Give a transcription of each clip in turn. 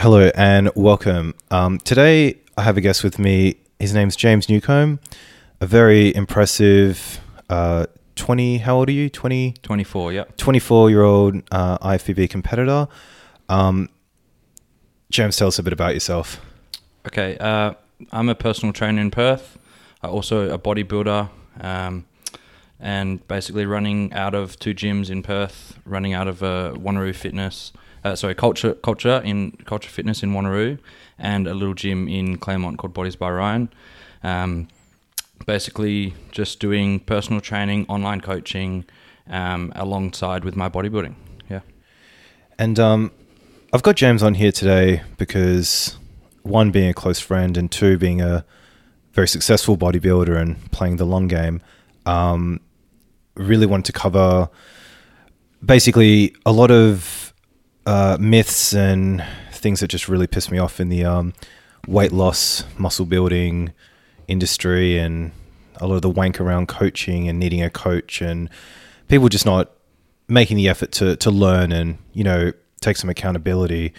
Hello and welcome. Um, today I have a guest with me. His name's James Newcombe, a very impressive uh, 20, how old are you? 20? 24, yeah. 24 year old uh, IFBB competitor. Um, James, tell us a bit about yourself. Okay, uh, I'm a personal trainer in Perth. I'm also a bodybuilder um, and basically running out of two gyms in Perth, running out of uh, Wanneroo Fitness, uh, sorry, Culture Culture in Culture Fitness in Wanneroo, and a little gym in Claremont called Bodies by Ryan. Um, basically, just doing personal training, online coaching, um, alongside with my bodybuilding. Yeah. And um, I've got James on here today because one, being a close friend, and two, being a very successful bodybuilder and playing the long game, um, really wanted to cover basically a lot of uh, myths and things that just really piss me off in the um, weight loss, muscle building industry, and a lot of the wank around coaching and needing a coach, and people just not making the effort to to learn and you know take some accountability.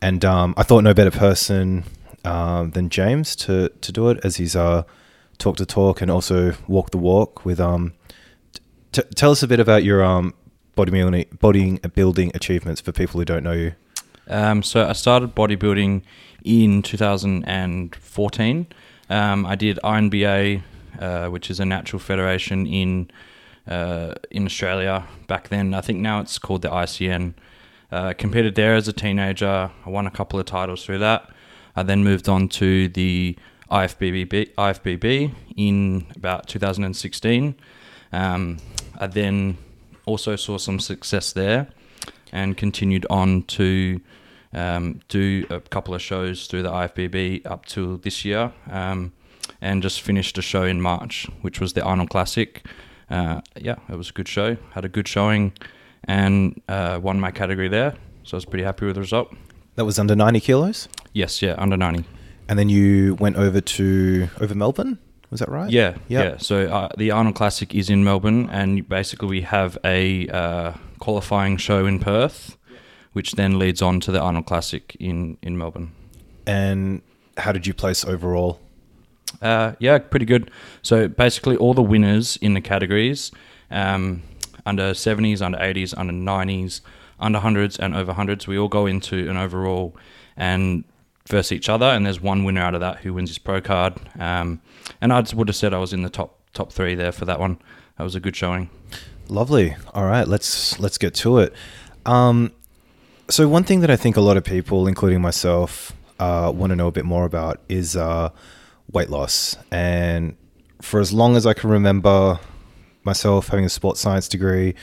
And um, I thought no better person um, than James to to do it, as he's uh, talk to talk and also walk the walk with. Um, t- tell us a bit about your um, bodybuilding bodybuilding achievements for people who don't know you. Um, so I started bodybuilding in 2014. Um, I did INBA, uh, which is a natural federation in uh, in Australia back then. I think now it's called the ICN. Uh, competed there as a teenager. I won a couple of titles through that. I then moved on to the IFBB, IFBB in about 2016. Um, I then also saw some success there and continued on to um, do a couple of shows through the IFBB up to this year um, and just finished a show in March, which was the Arnold Classic. Uh, yeah, it was a good show, had a good showing and uh, won my category there. So I was pretty happy with the result. That was under 90 kilos? Yes, yeah, under 90. And then you went over to over Melbourne? Was that right? Yeah, Yep. yeah. So uh, the Arnold Classic is in Melbourne, and basically we have a uh, qualifying show in Perth, which then leads on to the Arnold Classic in in Melbourne. And how did you place overall? Uh, yeah, pretty good. So basically, all the winners in the categories um, under 70s, under 80s, under 90s, under 100s, and over 100s, we all go into an overall and versus each other. And there's one winner out of that who wins his pro card. Um, and I would have said I was in the top top three there for that one. That was a good showing. Lovely. All right, let's let's get to it. Um, so one thing that I think a lot of people, including myself, uh, want to know a bit more about is uh, weight loss. And for as long as I can remember, myself having a sports science degree,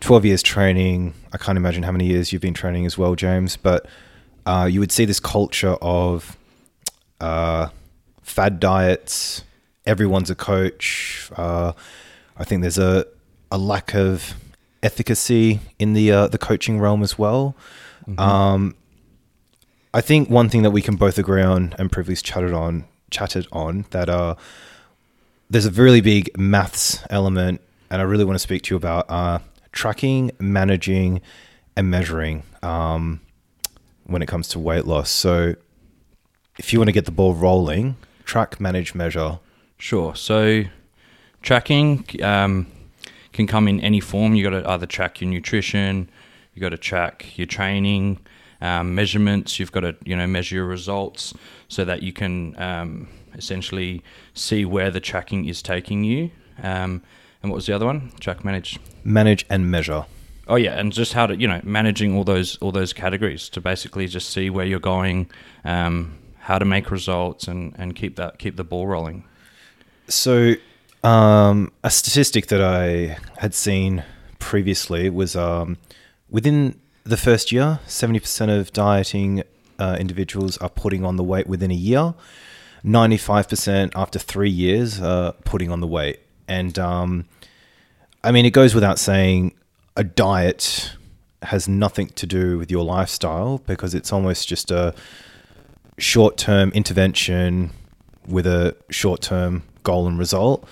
twelve years training. I can't imagine how many years you've been training as well, James. But uh, you would see this culture of uh, fad diets. Everyone's a coach. Uh, I think there's a a lack of efficacy in the uh, the coaching realm as well. Um, I think one thing that we can both agree on and previously chatted on chatted on that uh, there's a really big maths element, and I really want to speak to you about uh, tracking, managing, and measuring um, when it comes to weight loss. So, if you want to get the ball rolling, track, manage, measure. Sure. So tracking um, can come in any form. You got to either track your nutrition, you got to track your training, um, measurements. You've got to you know measure your results so that you can um, essentially see where the tracking is taking you. Um, and what was the other one? Track, manage. Manage and measure. Oh yeah, and just how to you know managing all those all those categories to basically just see where you're going, um, how to make results, and and keep that keep the ball rolling. So, um, a statistic that I had seen previously was um, within the first year, 70% of dieting uh, individuals are putting on the weight within a year, 95% after three years uh, putting on the weight. And um, I mean, it goes without saying a diet has nothing to do with your lifestyle because it's almost just a short term intervention with a short term goal and result.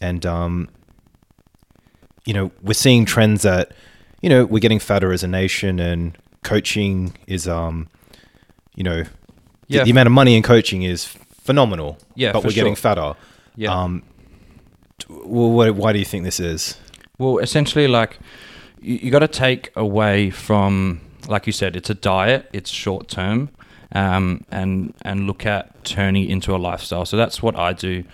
And, um, you know, we're seeing trends that, you know, we're getting fatter as a nation and coaching is, um, you know, the- Yeah. the, amount of money in coaching is phenomenal. Yeah, but we're getting fatter. Yeah. Um, well, why do you think this is? Well, essentially, like you, you got to take away from, like you said, it's a diet. It's short term, um, and and look at turning into a lifestyle. So that's what I do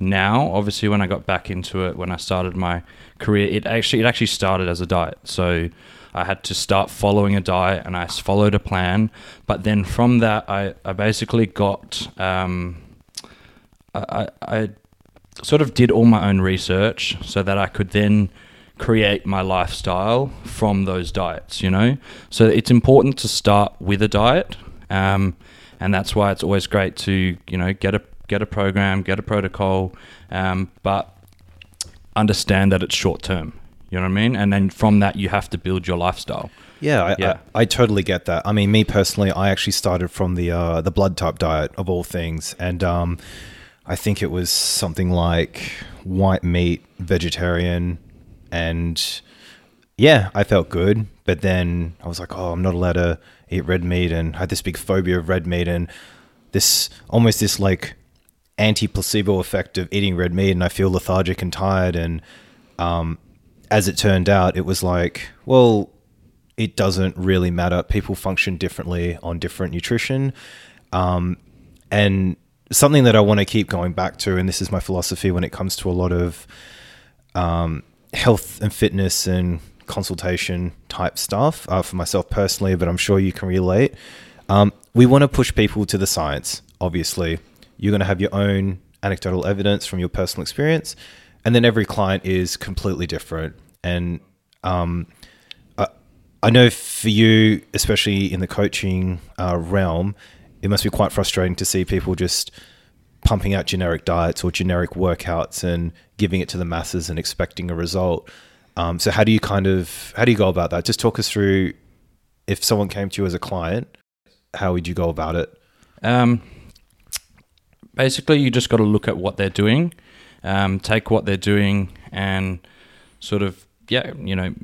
now. Obviously, when I got back into it, when I started my career, it actually it actually started as a diet. So I had to start following a diet, and I followed a plan. But then from that, I I basically got. Um, I, I I sort of did all my own research so that I could then create my lifestyle from those diets, you know? So it's important to start with a diet. Um, and that's why it's always great to, you know, get a get a program, get a protocol, um, but understand that it's short term. You know what I mean? And then from that you have to build your lifestyle. Yeah, I, Yeah. I, I totally get that. I mean, me personally, I actually started from the uh, the blood type diet of all things, and um, I think it was something like white meat, vegetarian, and yeah, I felt good. But then I was like, oh, I'm not allowed to eat red meat, and I had this big phobia of red meat, and this almost this like anti placebo effect of eating red meat, and I feel lethargic and tired, and um, as it turned out, it was like, well, it doesn't really matter. People function differently on different nutrition. Um, and something that I want to keep going back to, and this is my philosophy when it comes to a lot of um, health and fitness and consultation type stuff uh, for myself personally, but I'm sure you can relate. Um, we want to push people to the science, obviously. You're going to have your own anecdotal evidence from your personal experience, and then every client is completely different. And um, I, I know for you, especially in the coaching uh, realm, it must be quite frustrating to see people just pumping out generic diets or generic workouts and giving it to the masses and expecting a result. Um, so how do you kind of how do you go about that? Just talk us through if someone came to you as a client, how would you go about it? Um, basically, you just got to look at what they're doing, um, take what they're doing, and sort of yeah, you know,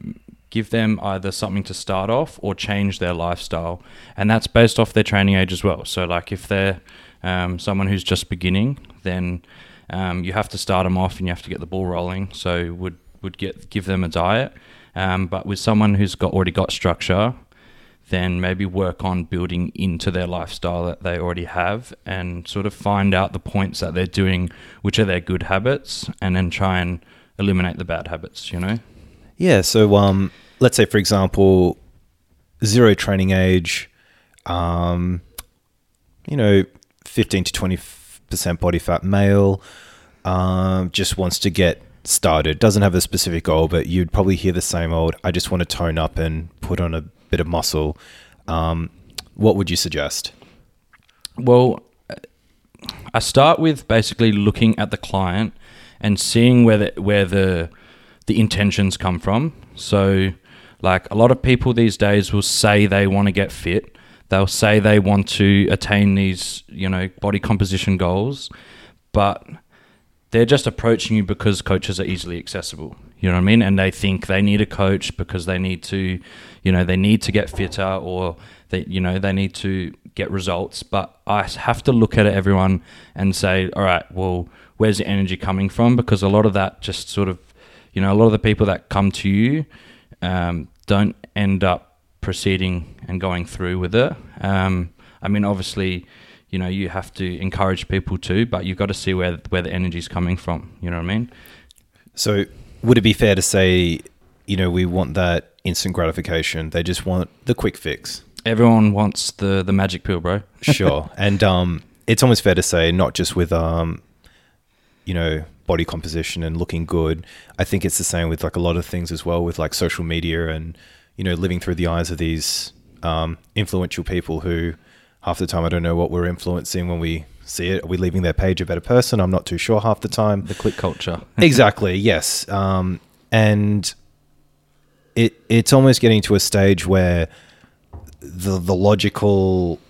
give them either something to start off or change their lifestyle, and that's based off their training age as well. So, like if they're um, someone who's just beginning, then um, you have to start them off and you have to get the ball rolling. So, would would get give them a diet, um, but with someone who's got already got structure, then maybe work on building into their lifestyle that they already have and sort of find out the points that they're doing, which are their good habits, and then try and eliminate the bad habits, you know? Yeah. So, um, let's say, for example, zero training age, um, you know, 15 to 20% body fat male, um, just wants to get started, doesn't have a specific goal, but you'd probably hear the same old, I just want to tone up and put on a bit of muscle. Um, what would you suggest? Well, I start with basically looking at the client and seeing where the, where the the intentions come from. So, like a lot of people these days will say they want to get fit. They'll say they want to attain these, you know, body composition goals, but they're just approaching you because coaches are easily accessible. You know what I mean? And they think they need a coach because they need to, you know, they need to get fitter or they, you know, they need to get results. But I have to look at everyone, and say, all right, well, where's the energy coming from? Because a lot of that just sort of, you know, a lot of the people that come to you um, don't end up proceeding and going through with it. Um, I mean, obviously, you know, you have to encourage people too, but you've got to see where where the energy's coming from. You know what I mean? So, would it be fair to say, you know, we want that instant gratification? They just want the quick fix. Everyone wants the the magic pill, bro. Sure. and um, it's almost fair to say, not just with, um, you know, body composition and looking good. I think it's the same with like a lot of things as well, with like social media and, you know, living through the eyes of these um, influential people who half the time I don't know what we're influencing when we see it. Are we leaving their page a better person? I'm not too sure half the time. The click culture. exactly. Yes. Um, and it it's almost getting to a stage where the the logical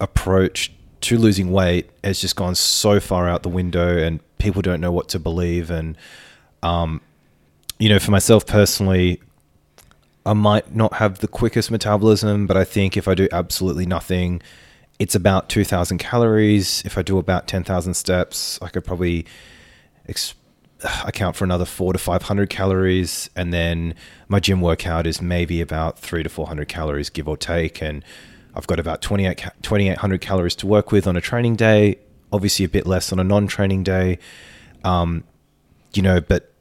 approach to losing weight has just gone so far out the window, and people don't know what to believe. And um, you know, for myself personally, I might not have the quickest metabolism, but I think if I do absolutely nothing it's about 2,000 calories. If I do about 10,000 steps, I could probably ex- account for another four to 500 calories. And then my gym workout is maybe about three to 400 calories, give or take. And I've got about 28, 2,800 calories to work with on a training day, obviously a bit less on a non training day. Um, you know, but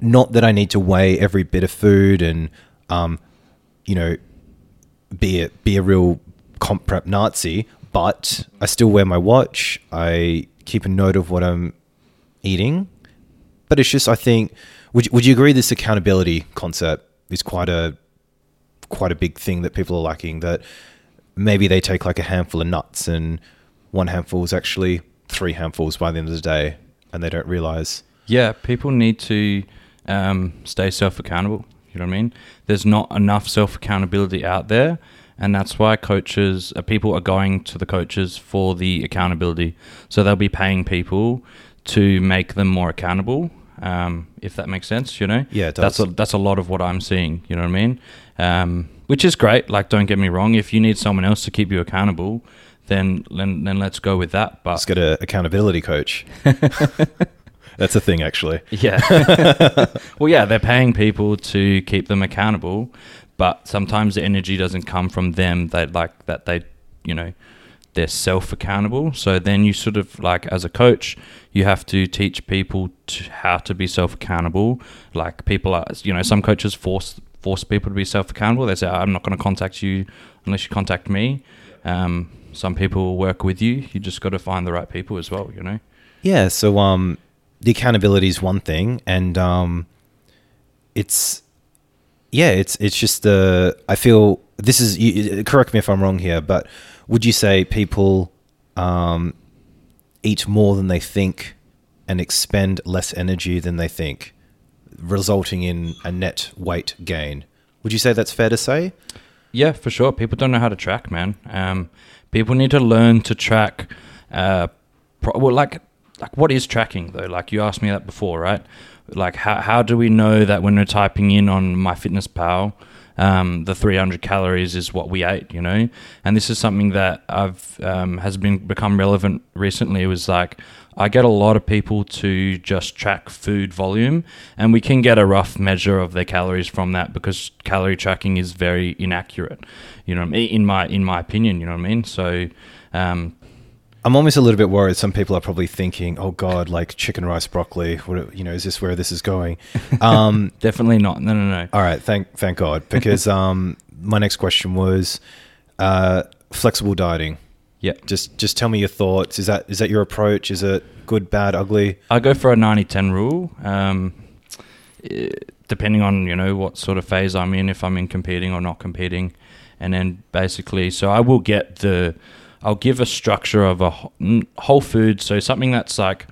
not that I need to weigh every bit of food and, um, you know, be a, be a real comp prep Nazi, but I still wear my watch. I keep a note of what I'm eating. But it's just, I think, would you, would you agree this accountability concept is quite a quite a big thing that people are lacking? That maybe they take like a handful of nuts and one handful is actually three handfuls by the end of the day, and they don't realize. Yeah, people need to um, stay self accountable. You know what I mean? There's not enough self accountability out there, and that's why coaches, uh, people are going to the coaches for the accountability. So they'll be paying people to make them more accountable. Um, if that makes sense, you know. Yeah, it That's a that's a lot of what I'm seeing. You know what I mean? Um, which is great. Like, don't get me wrong. If you need someone else to keep you accountable, then then, then let's go with that. But Let's get an accountability coach. That's a thing, actually. Yeah. well, yeah, they're paying people to keep them accountable, but sometimes the energy doesn't come from them. They like that they, you know, they're self accountable. So then you sort of like as a coach, you have to teach people to how to be self accountable. Like people are, you know, some coaches force force people to be self accountable. They say, "I'm not going to contact you unless you contact me." Um, some people will work with you. You just got to find the right people as well. You know. Yeah. So, um, the accountability is one thing, and um, it's yeah, it's it's just the I feel this is. You, correct me if I'm wrong here, but would you say people um, eat more than they think and expend less energy than they think, resulting in a net weight gain? Would you say that's fair to say? Yeah, for sure. People don't know how to track, man. Um, people need to learn to track. Uh, pro- well, like, like what is tracking though? Like you asked me that before, right? Like, how how do we know that when we're typing in on MyFitnessPal, um, the 300 calories is what we ate? You know, and this is something that I've um, has been become relevant recently. It was like I get a lot of people to just track food volume, and we can get a rough measure of their calories from that because calorie tracking is very inaccurate. You know, in my in my opinion, you know what I mean. So, um, I'm almost a little bit worried. Some people are probably thinking, "Oh God, like chicken rice broccoli. What, you know, is this where this is going?" Um, definitely not. No, no, no. all right, thank thank God, because um, my next question was uh, flexible dieting. Yeah, Just just tell me your thoughts. Is that is that your approach? Is it good, bad, ugly? I go for a 90-10 rule. Um, depending on you know what sort of phase I'm in, if I'm in competing or not competing, and then basically, so I will get the, I'll give a structure of a whole food, so something that's like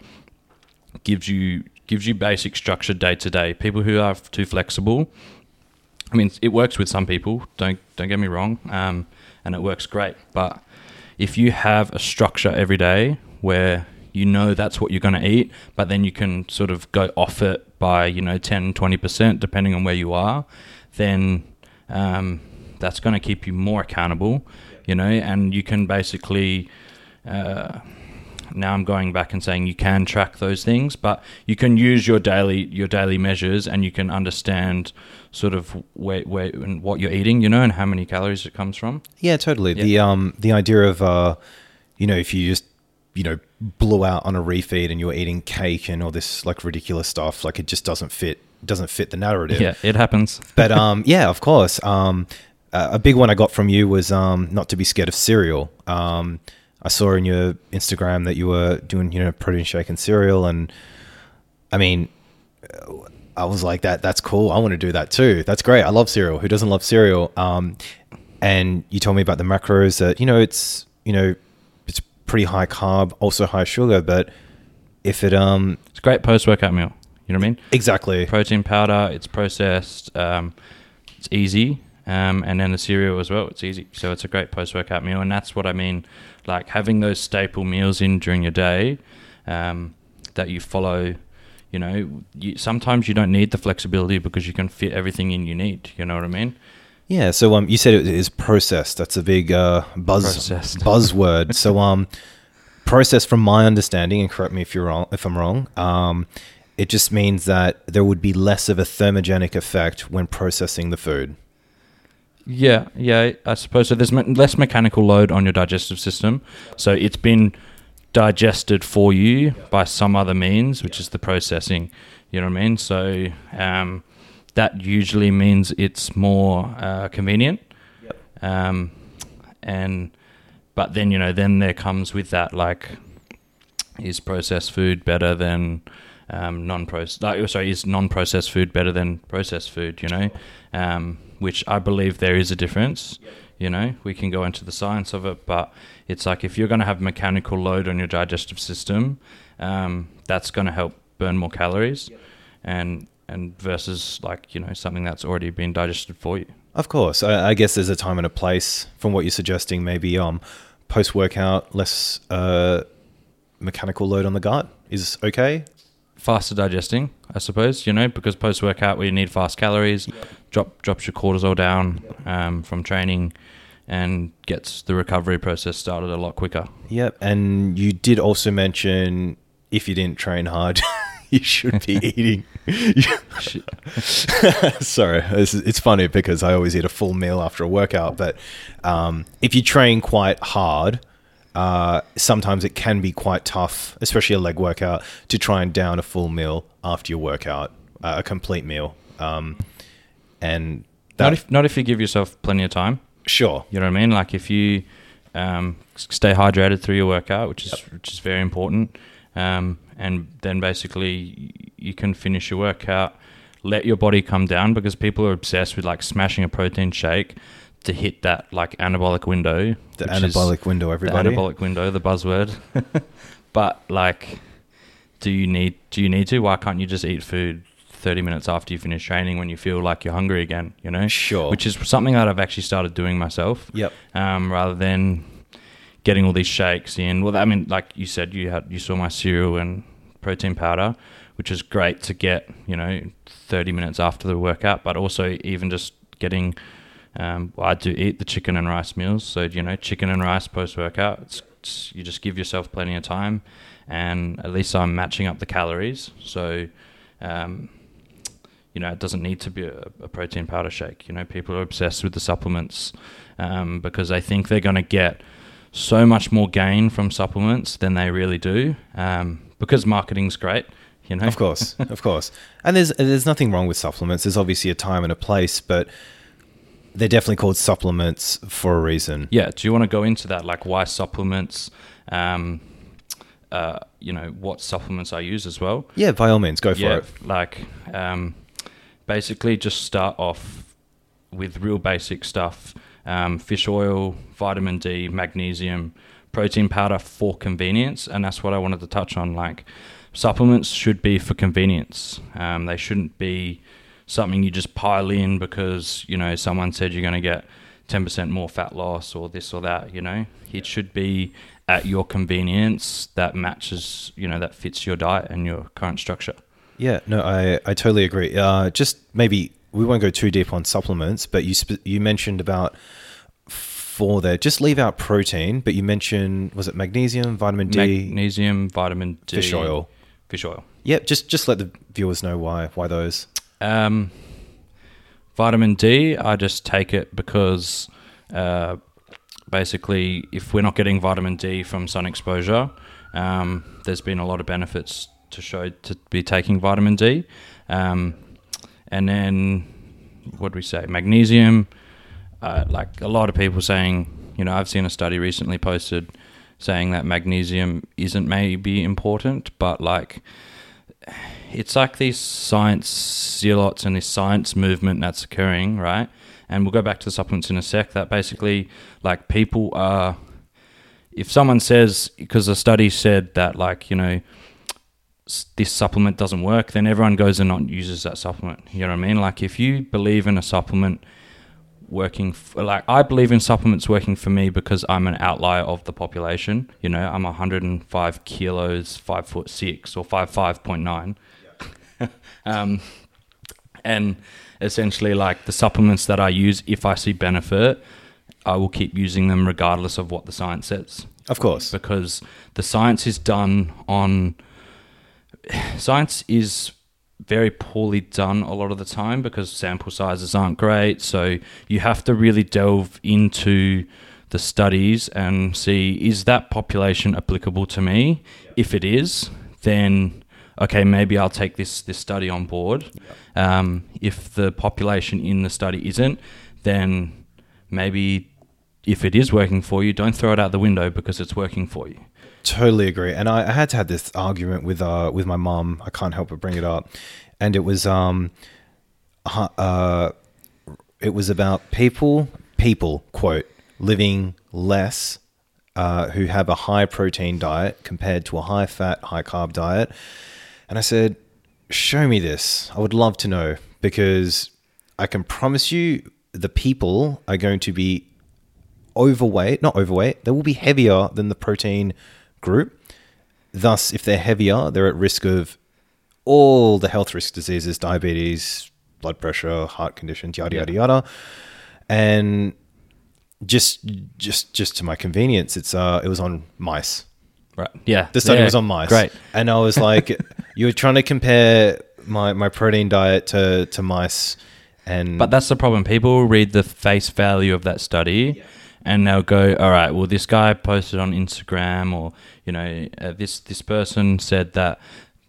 gives you gives you basic structure day to day. People who are too flexible, I mean, it works with some people. Don't don't get me wrong, um, and it works great. But if you have a structure every day where you know that's what you're going to eat, but then you can sort of go off it by you know 10, 20 percent depending on where you are, then um, that's going to keep you more accountable. You know, and you can basically. Uh, now I'm going back and saying you can track those things, but you can use your daily your daily measures and you can understand sort of where where and what you're eating, you know, and how many calories it comes from. Yeah, totally. Yeah. The um the idea of uh, you know, if you just you know blew out on a refeed and you're eating cake and all this like ridiculous stuff, like it just doesn't fit doesn't fit the narrative. Yeah, it happens. but um, yeah, of course. Um, uh, a big one I got from you was um, not to be scared of cereal. Um, I saw in your Instagram that you were doing, you know, protein shake and cereal, and I mean, uh, I was like, that that's cool. I want to do that too. That's great. I love cereal. Who doesn't love cereal? Um, and you told me about the macros that you know it's you know it's pretty high carb, also high sugar, but if it um It's a great post workout meal. You know what I mean? exactly Protein powder. It's processed. Um, it's easy. Um, and then the cereal as well. It's easy. So it's a great post workout meal, and that's what I mean. Like having those staple meals in during your day um, that you follow. You know, you, sometimes you don't need the flexibility because you can fit everything in you need. You know what I mean? Yeah, so um, you said it is processed. That's a big uh, buzz Processed. buzzword. so um, processed, from my understanding, and correct me if you're wrong, if I'm wrong. Um, it just means that there would be less of a thermogenic effect when processing the food. Yeah, yeah, I suppose so. There's me- less mechanical load on your digestive system, so it's been digested for you by some other means, which is the processing. You know what I mean? So um, that usually means it's more uh, convenient. Um, and but then you know, then there comes with that like, is processed food better than um, non-processed? Like, sorry, is non-processed food better than processed food? You know, um, which I believe there is a difference. You know, we can go into the science of it, but it's like if you're going to have mechanical load on your digestive system, um, that's going to help burn more calories, and and versus like you know something that's already been digested for you. Of course, I, I guess there's a time and a place. From what you're suggesting, maybe um, post workout, less uh, mechanical load on the gut is okay. Faster digesting, I suppose. You know, because post workout we need fast calories, drop drops your cortisol down um, from training, and gets the recovery process started a lot quicker. Yep, and you did also mention if you didn't train hard, you should be eating. Sorry, it's, it's funny because I always eat a full meal after a workout, but um, if you train quite hard, uh, sometimes it can be quite tough, especially a leg workout, to try and down a full meal after your workout, uh, a complete meal. Um, and that, Not if not if you give yourself plenty of time. sure, You know what I mean? Like if you um, stay hydrated through your workout, which is which is very important, um, and then basically you can finish your workout, let your body come down because people are obsessed with like smashing a protein shake to hit that like anabolic window. the anabolic window, everybody. The anabolic window, the buzzword. but like, do you need do you need to? Why can't you just eat food? 30 minutes after you finish training when you feel like you're hungry again, you know? Sure. Which is something that I've actually started doing myself Yep. um, rather than getting all these shakes in. Well, I mean, like you said, you had you saw my cereal and protein powder, which is great to get, you know, 30 minutes after the workout, but also even just getting. Um, I do eat the chicken and rice meals, so you know, chicken and rice post workout. You just give yourself plenty of time, and at least I'm matching up the calories. So, um, you know, it doesn't need to be a, a protein powder shake. You know, people are obsessed with the supplements um, because they think they're going to get so much more gain from supplements than they really do. Um, because marketing's great, you know. Of course, of course. And there's there's nothing wrong with supplements. There's obviously a time and a place, but they're definitely called supplements for a reason. Yeah. Do you want to go into that, like why supplements? Um, uh, you know what supplements I use as well. Yeah, by all means, go for yeah, it. like um, basically just start off with real basic stuff: um, fish oil, vitamin D, magnesium, protein powder for convenience, and that's what I wanted to touch on. Like supplements should be for convenience. Um, they shouldn't be something you just pile in because you know someone said you're going to get 10% more fat loss or this or that you know it should be at your convenience that matches you know that fits your diet and your current structure Yeah, no, I, I totally agree. Uh, just maybe we won't go too deep on supplements, but you sp- you mentioned about four there. Just leave out protein, but you mentioned was it magnesium, vitamin D, magnesium vitamin D fish oil. fish oil Yep, just just let the viewers know why why those. Um, vitamin D, I just take it because uh, basically, if we're not getting vitamin D from sun exposure, um, there's been a lot of benefits to show to be taking vitamin D. Um, and then, what do we say? Magnesium. Uh, like a lot of people saying, you know, I've seen a study recently posted saying that magnesium isn't maybe important, but like it's like these science zealots and this science movement that's occurring, right? And we'll go back to the supplements in a sec. That basically, like, people are. If someone says, because a study said that, like, you know, this supplement doesn't work, then everyone goes and not uses that supplement. You know what I mean? Like, if you believe in a supplement working, f- like, I believe in supplements working for me because I'm an outlier of the population. You know, I'm 105 kilos, five foot six, or five five point nine. um, and essentially, like the supplements that I use, if I see benefit, I will keep using them regardless of what the science says. Of course. Because the science is done on. Science is very poorly done a lot of the time because sample sizes aren't great. So you have to really delve into the studies and see is that population applicable to me? If it is, then okay, maybe I'll take this this study on board. Um, if the population in the study isn't, then maybe if it is working for you, don't throw it out the window because it's working for you. Totally agree. And I, I had to have this argument with uh with my mom. I can't help but bring it up, and it was um, uh, it was about people people quote living less uh, who have a high protein diet compared to a high fat high carb diet, and I said, show me this. I would love to know because I can promise you the people are going to be overweight, not overweight, they will be heavier than the protein group. Thus, if they're heavier, they're at risk of all the health risk diseases, diabetes, blood pressure, heart conditions, yada yada yada. And just just just to my convenience, it's uh it was on mice. Right. Yeah. The study Yeah. was on mice. Great. And I was like, you were trying to compare my, my protein diet to, to mice and But that's the problem. People read the face value of that study, and they'll go, "All right, well, this guy posted on Instagram, or you know, uh, this this person said that."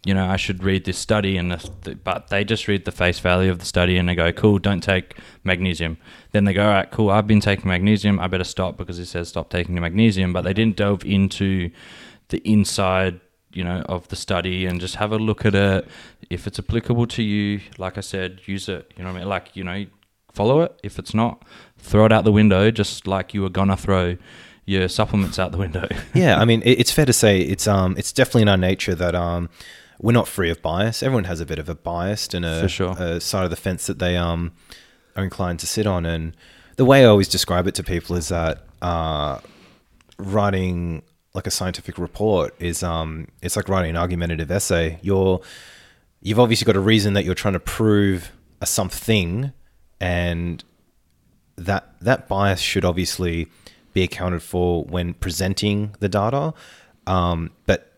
You know, I should read this study, and the, the, but they just read the face value of the study, and they go, "Cool, don't take magnesium." Then they go, "All right, cool, I've been taking magnesium. I better stop because it says stop taking the magnesium." But they didn't delve into the inside you know of the study and just have a look at it if it's applicable to you like i said use it you know what i mean like you know follow it if it's not throw it out the window just like you were gonna throw your supplements out the window yeah, I mean, it's fair to say it's um, it's definitely in our nature that um, we're not free of bias. Everyone has a bit of a bias and a, sure. a side of the fence that they um, are inclined to sit on. And the way I always describe it to people is that uh, writing like a scientific report is um, it's like writing an argumentative essay. You're you've obviously got a reason that you're trying to prove a something, and that that bias should obviously be accounted for when presenting the data. Um, but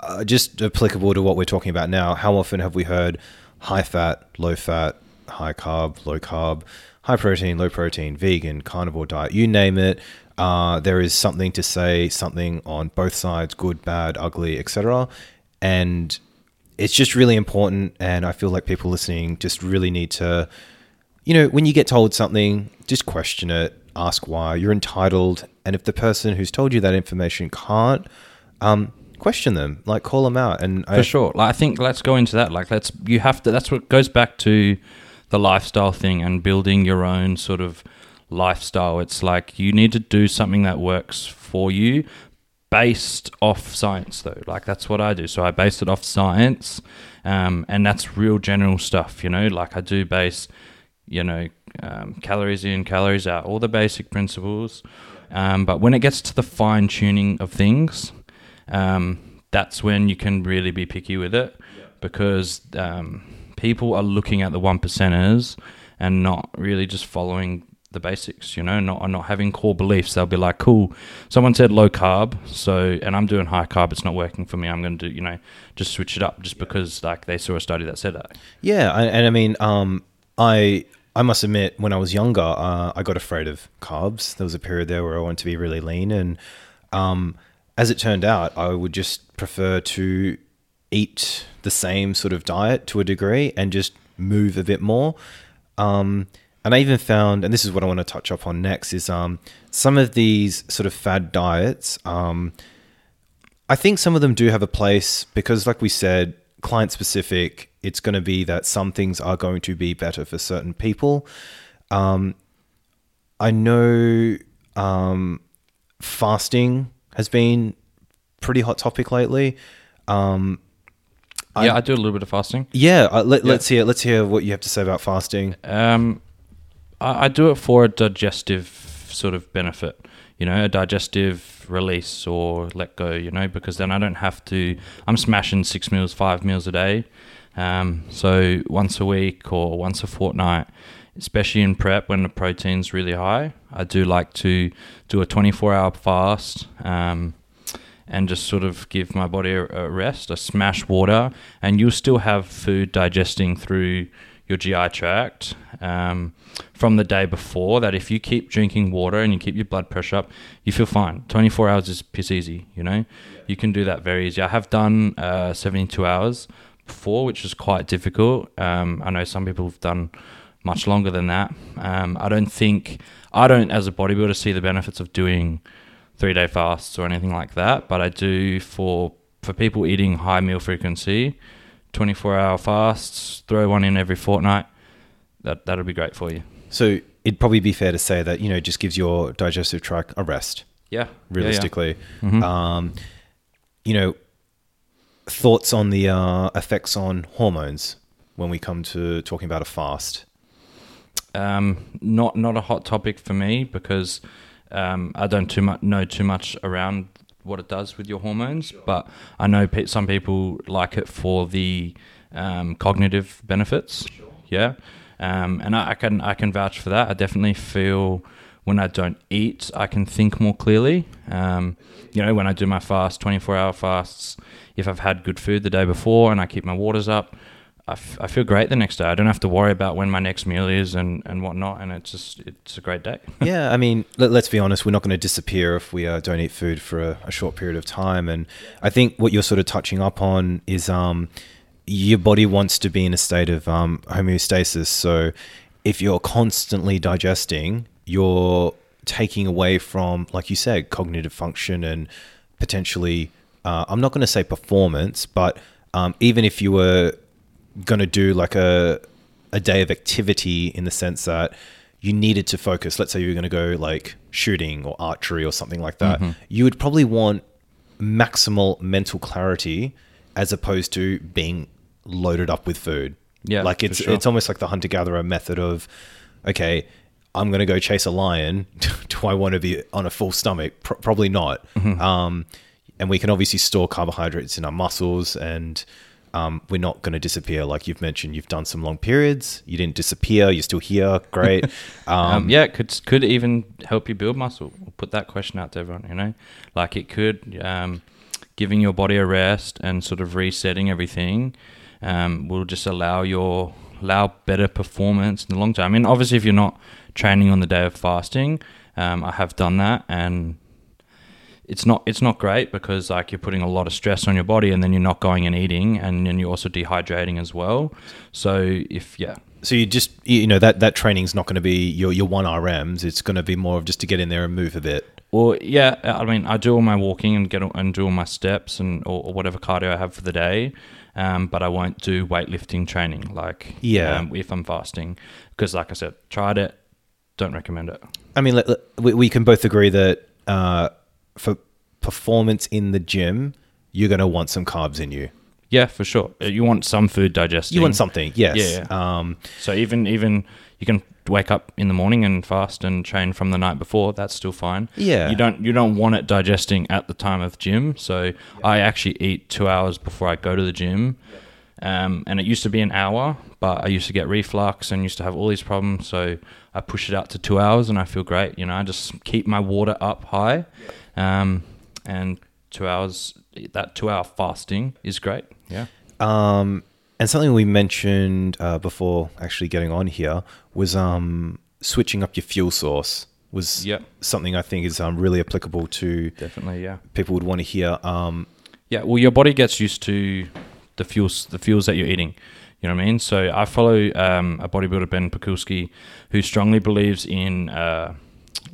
uh, just applicable to what we're talking about now, how often have we heard high fat, low fat, high carb, low carb, high protein, low protein, vegan, carnivore diet, you name it. Uh, there is something to say, something on both sides, good, bad, ugly, etc. And it's just really important. And I feel like people listening just really need to you know, when you get told something, just question it, ask why. You're entitled, and if the person who's told you that information can't, um, question them, like call them out. And I, for sure like i think let's go into that like let's you have to that's what goes back to the lifestyle thing and building your own sort of lifestyle it's like you need to do something that works for you based off science though like that's what i do so i base it off science um, and that's real general stuff you know like i do base you know um, calories in calories out all the basic principles um, but when it gets to the fine tuning of things um, that's when you can really be picky with it because um, people are looking at the one percenters and not really just following the basics, you know, not not having core beliefs. They'll be like, cool, someone said low carb, so and I'm doing high carb, it's not working for me. I'm going to do, you know, just switch it up just because like they saw a study that said that. yeah, I, and I mean, um, I I must admit, when I was younger, uh, I got afraid of carbs. There was a period there where I wanted to be really lean, and um, as it turned out, I would just prefer to eat the same sort of diet to a degree and just move a bit more. Um, and I even found, and this is what I want to touch up on next, is um, some of these sort of fad diets. Um, I think some of them do have a place because, like we said, client specific. It's going to be that some things are going to be better for certain people. Um, I know um, fasting has been pretty hot topic lately. Um, yeah, I do a little bit of fasting. yeah, uh, let, let's hear let's hear what you have to say about fasting. Um, I, I do it for a digestive sort of benefit, you know, a digestive release or let go, you know, because then I don't have to. I'm smashing six meals, five meals a day. Um, so once a week or once a fortnight, especially in prep when the protein's really high, I do like to do a 24 hour fast. Um, and just sort of give my body a, rest, a smash water, and you'll still have food digesting through your GI tract um, from the day before. That if you keep drinking water and you keep your blood pressure up, you feel fine. 24 hours is piss easy, you know? You can do that very easy. I have done uh, 72 hours before, which is quite difficult. Um, I know some people have done much longer than that. Um, I don't think, I don't, as a bodybuilder, see the benefits of doing three day fasts or anything like that, but I do for for people eating high meal frequency, 24 hour fasts, throw one in every fortnight. That that'll be great for you. So it'd probably be fair to say that you know just gives your digestive tract a rest. Yeah, realistically. Yeah, yeah. Mm-hmm. Um, you know, thoughts on the uh, effects on hormones when we come to talking about a fast. Um, not not a hot topic for me because um, I don't too much know too much around what it does with your hormones, sure. but I know pe- some people like it for the um, cognitive benefits. Sure. Yeah, um, and I, I, can I can vouch for that. I definitely feel when I don't eat, I can think more clearly. Um, you know, when I do my fast, twenty four hour fasts, if I've had good food the day before and I keep my waters up, I, f- I feel great the next day. I don't have to worry about when my next meal is and, and whatnot, and it's just it's a great day. yeah, I mean, let, us be honest, we're not going to disappear if we uh, don't eat food for a, a, short period of time. And I think what you're sort of touching up on is um, your body wants to be in a state of um, homeostasis. So if you're constantly digesting, you're taking away from, like you said, cognitive function and potentially, uh, I'm not going to say performance, but um, even if you were going to do like a a day of activity in the sense that you needed to focus. Let's say you were going to go like shooting or archery or something like that. Mm-hmm. You would probably want maximal mental clarity as opposed to being loaded up with food. Yeah, like it's sure. it's almost like the hunter gatherer method of okay, I'm going to go chase a lion. Do I want to be on a full stomach? Pro- probably not. Mm-hmm. Um, and we can obviously store carbohydrates in our muscles and um, we're not going to disappear. Like you've mentioned, you've done some long periods. You didn't disappear. You're still here. Great. Um, um, yeah, it could could even help you build muscle. We'll put that question out to everyone. You know, like it could um, giving your body a rest and sort of resetting everything um, will just allow your allow better performance in the long term. I mean, obviously, if you're not training on the day of fasting, um, I have done that and it's not it's not great because like you're putting a lot of stress on your body and then you're not going and eating and then you're also dehydrating as well. So if yeah. So you just you know that that training's not going to be your your one RMs. It's going to be more of just to get in there and move a bit. Well, yeah, I mean, I do all my walking and get and do all my steps and or, or whatever cardio I have for the day, um, but I won't do weightlifting training like yeah um, if I'm fasting because, like I said, tried it, don't recommend it. I mean, we, we can both agree that uh, for performance in the gym, you're going to want some carbs in you. Yeah, for sure. You want some food digesting. You want something, yes. Yeah. Um, so even even you can wake up in the morning and fast and train from the night before. That's still fine. Yeah. You don't you don't want it digesting at the time of gym. So yeah. I actually eat two hours before I go to the gym. Um, and it used to be an hour, but I used to get reflux and used to have all these problems. So I push it out to two hours, and I feel great. You know, I just keep my water up high, um, and two hours, that two hour fasting is great. Yeah. Um, and something we mentioned uh, before actually getting on here was um, switching up your fuel source was yep. something I think is um, really applicable to definitely yeah people would want to hear. Um, yeah, well, your body gets used to the fuels the fuels that you're eating. You know what I mean? So I follow um, a bodybuilder Ben Pakulski who strongly believes in uh,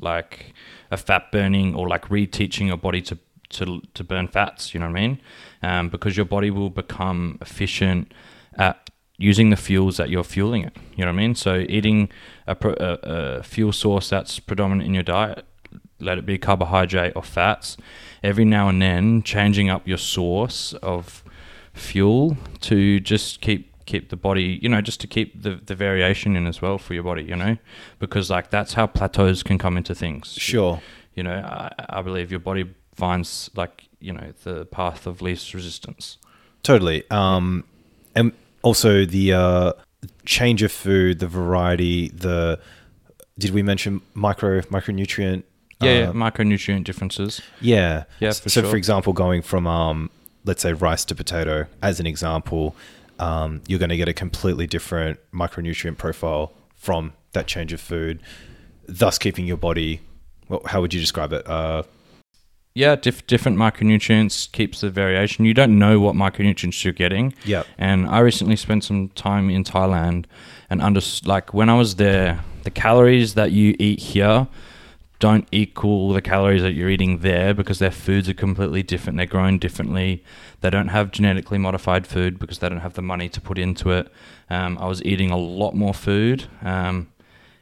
like a fat burning or like reteaching your body to to to burn fats. You know what I mean? Um, because your body will become efficient at using the fuels that you're fueling it. You know what I mean? So eating a, a, a fuel source that's predominant in your diet, let it be carbohydrate or fats, every now and then changing up your source of fuel to just keep keep the body, you know, just to keep the, the variation in as well for your body, you know, because like that's how plateaus can come into things. Sure. You know, I, I believe your body finds like, you know, the path of least resistance. Totally. Um, and also the uh, change of food, the variety, the did we mention micro micronutrient? Yeah, yeah, uh, micronutrient differences. yeah. Yeah, for so, sure. for example, going from um, let's say rice to potato, as an example, um, you're going to get a completely different micronutrient profile from that change of food, thus keeping your body. Well, how would you describe it? Uh, Yeah, diff- different micronutrients keeps the variation. You don't know what micronutrients you're getting. yeah. And I recently spent some time in Thailand and under like when I was there, the calories that you eat here don't equal the calories that you're eating there because their foods are completely different. They're grown differently. They don't have genetically modified food because they don't have the money to put into it. Um, I was eating a lot more food, um,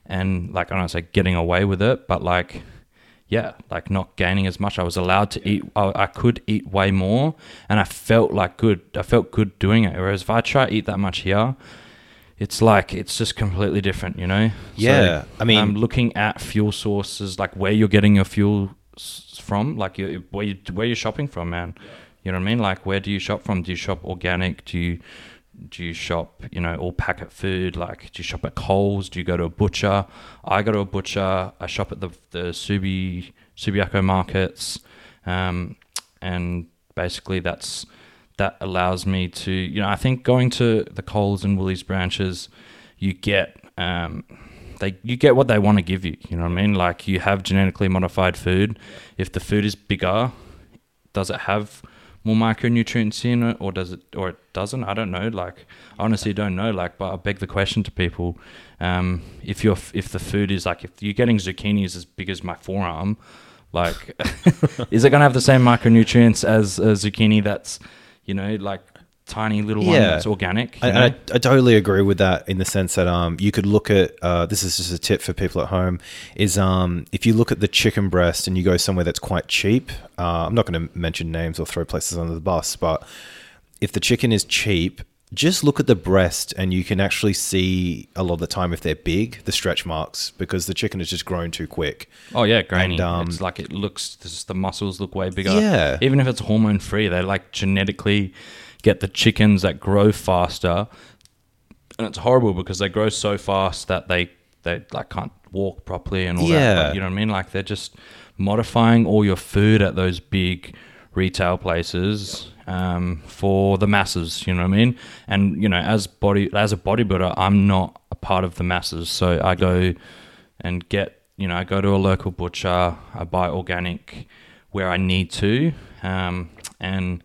and like I don't say getting away with it, but like yeah, like not gaining as much. I was allowed to eat. I, I could eat way more, and I felt like good. I felt good doing it. Whereas if I try to eat that much here, it's like it's just completely different. You know? Yeah, I mean- I'm looking at fuel sources, like where you're getting your fuel from, like you, where you where you're shopping from, man. You know what I mean? Like where do you shop from? Do you shop organic? Do you do you shop, you know, all packet food? Like, do you shop at Coles? Do you go to a butcher? I go to a butcher. I shop at the the Subi Subiaco markets, um, and basically that's that allows me to, you know, I think going to the Coles and Woolies branches, you get um, they you get what they want to give you. You know what I mean? Like you have genetically modified food. If the food is bigger, does it have more micronutrients in it or does it or it doesn't? I don't know like honestly don't know like but i beg the question to people um if you're if the food is like if you're getting zucchinis as big as my forearm like is it going to have the same micronutrients as a zucchini that's you know like tiny little one Yeah. that's organic I? I, I totally agree with that in the sense that um, you could look at uh, this is just a tip for people at home is um, if you look at the chicken breast and you go somewhere that's quite cheap uh, I'm not going to mention names or throw places under the bus but if the chicken is cheap just look at the breast and you can actually see a lot of the time if they're big the stretch marks because the chicken has just grown too quick Oh yeah, grainy. And, um, it's like it looks. The muscles look way bigger. Yeah. Even if it's hormone free, they're like genetically get the chickens that grow faster, and it's horrible because they grow so fast that they they like can't walk properly and all that. Yeah. Like, you know what I mean? Like they're just modifying all your food at those big retail places um, for the masses. You know what I mean? And you know, as body as a bodybuilder, I'm not a part of the masses, so I go and get you know I go to a local butcher, I buy organic where I need to, um, and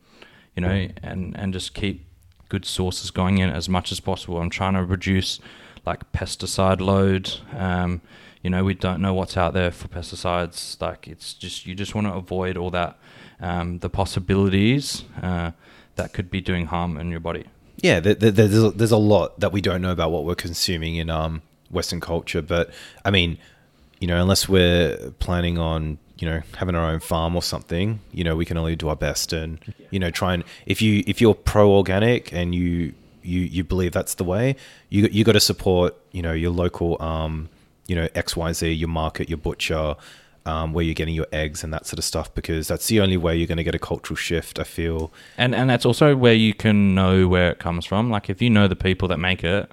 you know, and and just keep good sources going in as much as possible. I'm trying to reduce like pesticide load. Um, you know, we don't know what's out there for pesticides. Like it's just you just want to avoid all that, um, the possibilities uh, that could be doing harm in your body. Yeah, there, there, there's a, there's a lot that we don't know about what we're consuming in um, Western culture. But I mean, you know, unless we're planning on you know having our own farm or something, you know, we can only do our best and you know try and if you if you're pro organic and you you you believe that's the way, you you got to support you know your local um you know X Y Z your market your butcher. Um, where you're getting your eggs and that sort of stuff, because that's the only way you're going to get a cultural shift. I feel. And and that's also where you can know where it comes from. Like if you know the people that make it,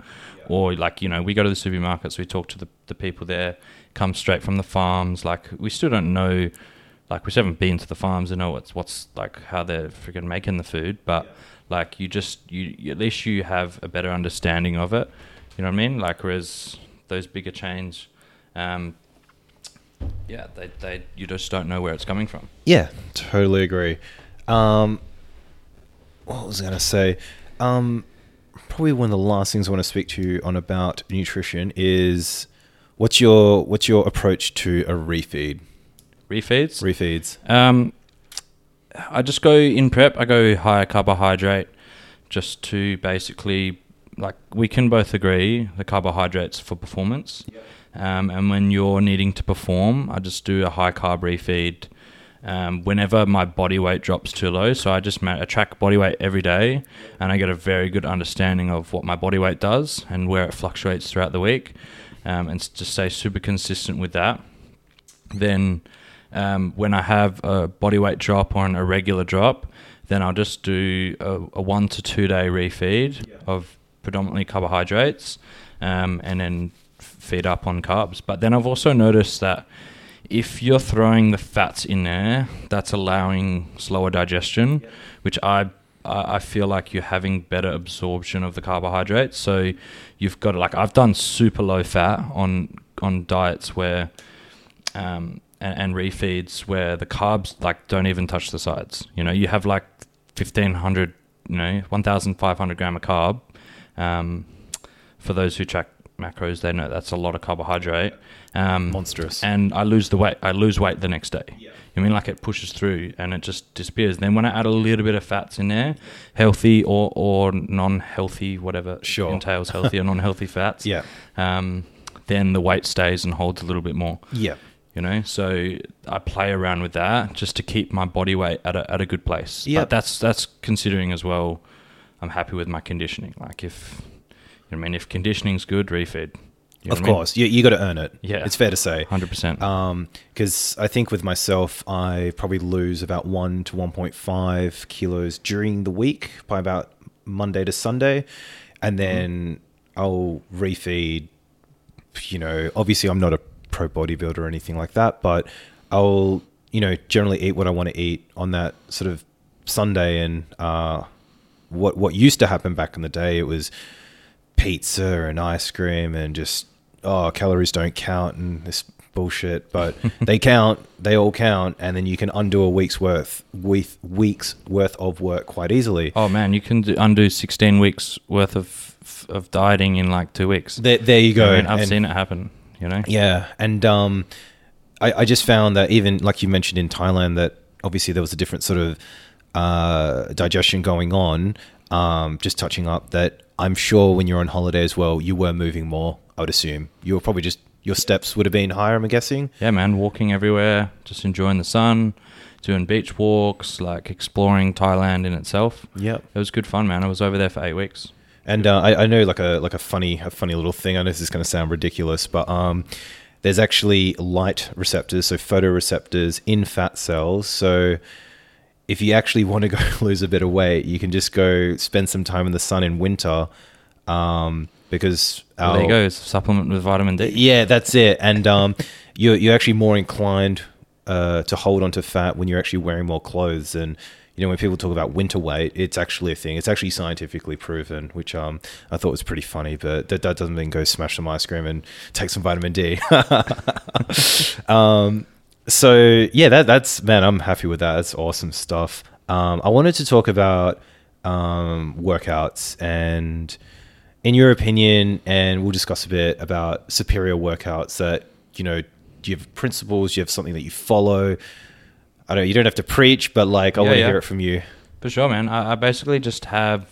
or like you know, we go to the supermarkets, we talk to the the people there, come straight from the farms. Like we still don't know, like we still haven't been to the farms to know what's what's like how they're freaking making the food. But like you just you you- at least you have a better understanding of it. You know what I mean? Like whereas those bigger chains, um, yeah, they they you just don't know where it's coming from. Yeah, totally agree. Um, what was I going to say? Um, probably one of the last things I want to speak to you on about nutrition is what's your what's your approach to a refeed? Refeeds. Refeeds. Um, I just go in prep. I go higher carbohydrate, just to basically like we can both agree the carbohydrates for performance. Um, and when you're needing to perform, I just do a high carb refeed. Um, whenever my body weight drops too low, so I just ma- I track body weight every day, and I get a very good understanding of what my body weight does and where it fluctuates throughout the week, um, and just stay super consistent with that then um, when I have a body weight drop or an irregular drop, then I'll just do a, a one to two day refeed of predominantly carbohydrates, um, and then feed up on carbs. But then I've also noticed that if you're throwing the fats in there, that's allowing slower digestion, which I I I feel like you're having better absorption of the carbohydrates. So you've got like I've done super low fat on on diets where um, and, and refeeds where the carbs like don't even touch the sides. You know, you have like fifteen hundred, you know, one thousand five hundred gram of carb. Um, for those who track macros, they know that's a lot of carbohydrate. Um, Monstrous. and I lose the weight. I lose weight the next day. Yeah. I mean, like it pushes through and it just disappears. Then when I add a little bit of fats in there, healthy or or non-healthy, whatever Sure. entails healthy or non-healthy fats, Yeah. um, then the weight stays and holds a little bit more. Yeah. You know, so I play around with that just to keep my body weight at a at a good place. Yep. But that's that's considering as well. I'm happy with my conditioning. Like if you know, what I mean, if conditioning's good, refeed. You know Of what I mean? course. You, you got to earn it. Yeah. It's fair to say. hundred percent. because I think with myself, I probably lose about one to one point five kilos during the week by about Monday to Sunday, and then I'll refeed. You know, obviously, I'm not a pro bodybuilder or anything like that, but I'll you know generally eat what I want to eat on that sort of Sunday, and uh, what what used to happen back in the day, it was pizza and ice cream and just oh calories don't count and this bullshit but they count they all count and then you can undo a week's worth with weeks worth of work quite easily Oh man, you can do, undo 16 weeks worth of of dieting in like two weeks. there, there you go I mean, I've And- seen it happen. You know. Yeah, and um, I, I just found that even like you mentioned in Thailand, that obviously there was a different sort of uh, digestion going on. Um, just touching up that I'm sure when you're on holiday as well, you were moving more. I would assume you were probably just your steps would have been higher. I'm guessing. Yeah, man, walking everywhere, just enjoying the sun, doing beach walks, like exploring Thailand in itself. Yep. It was good fun, man. I was over there for eight weeks. And uh, I, I know like a like a funny a funny little thing. I know this is going to sound ridiculous, but um, there's actually light receptors, so photoreceptors in fat cells. So if you actually want to go lose a bit of weight, you can just go spend some time in the sun in winter, um, because Well, there you go. Supplement with vitamin D. yeah, that's it. And um, you're you're actually more inclined uh, to hold onto fat when you're actually wearing more clothes. And you know, when people talk about winter weight, it's actually a thing. It's actually scientifically proven, which um, I thought was pretty funny. But that, that doesn't mean go smash some ice cream and take some vitamin D. um, so yeah, that that's man, I'm happy with that. That's awesome stuff. Um, I wanted to talk about um, workouts and, in your opinion, and we'll discuss a bit about superior workouts. That you know, do you have principles? Do you have something that you follow? I don't. You don't have to preach, but like I Yeah, want to yeah. hear it from you. For sure, man. I, I basically just have,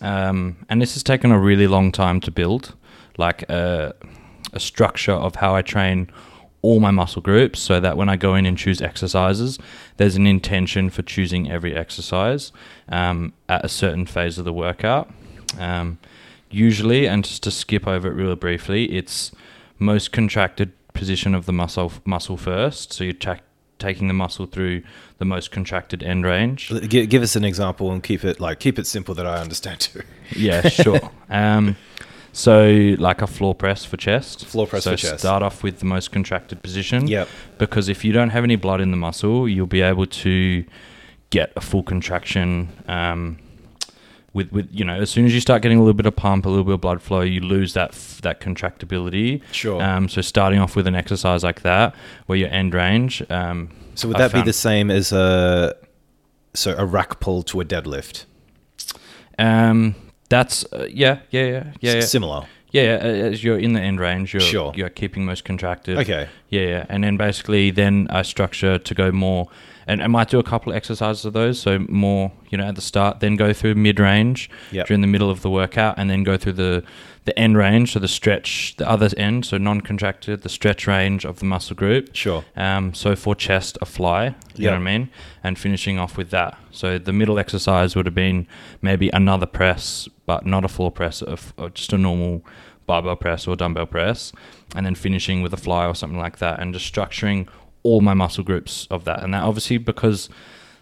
um, and this has taken a really long time to build, like a, a structure of how I train all my muscle groups so that when I go in and choose exercises, there's an intention for choosing every exercise um, at a certain phase of the workout. Um, usually, and just to skip over it really briefly, it's most contracted position of the muscle muscle first. So you're ta- taking the muscle through the most contracted end range. Give, give us an example and keep it like keep it simple that I understand too. Yeah, sure. um, so like a floor press for chest. Floor press so for chest. Start off with the most contracted position. Yep. Because if you don't have any blood in the muscle, you'll be able to get a full contraction. Um, with, with you know, as soon as you start getting a little bit of pump, a little bit of blood flow, you lose that f- that contractibility. Sure. Um, so starting off with an exercise like that, where your end range. Um, So would that be the same as a so a rack pull to a deadlift? Um, that's uh, yeah, yeah, yeah, yeah, yeah. S- Similar. Yeah, yeah, as you're in the end range, you're Sure. you're keeping most contracted. Okay. Yeah, yeah, and then basically then I structure to go more, and I might do a couple of exercises of those. So more, you know, at the start, then go through mid range Yep. during the middle of the workout, and then go through the the end range, so the stretch, the other end, so non-contracted, the stretch range of the muscle group. Sure. Um, so for chest, a fly, you Yeah. know what I mean? And finishing off with that. So the middle exercise would have been maybe another press, but not a floor press, just a normal barbell press or dumbbell press. And then finishing with a fly or something like that. And just structuring all my muscle groups of that. And that obviously because,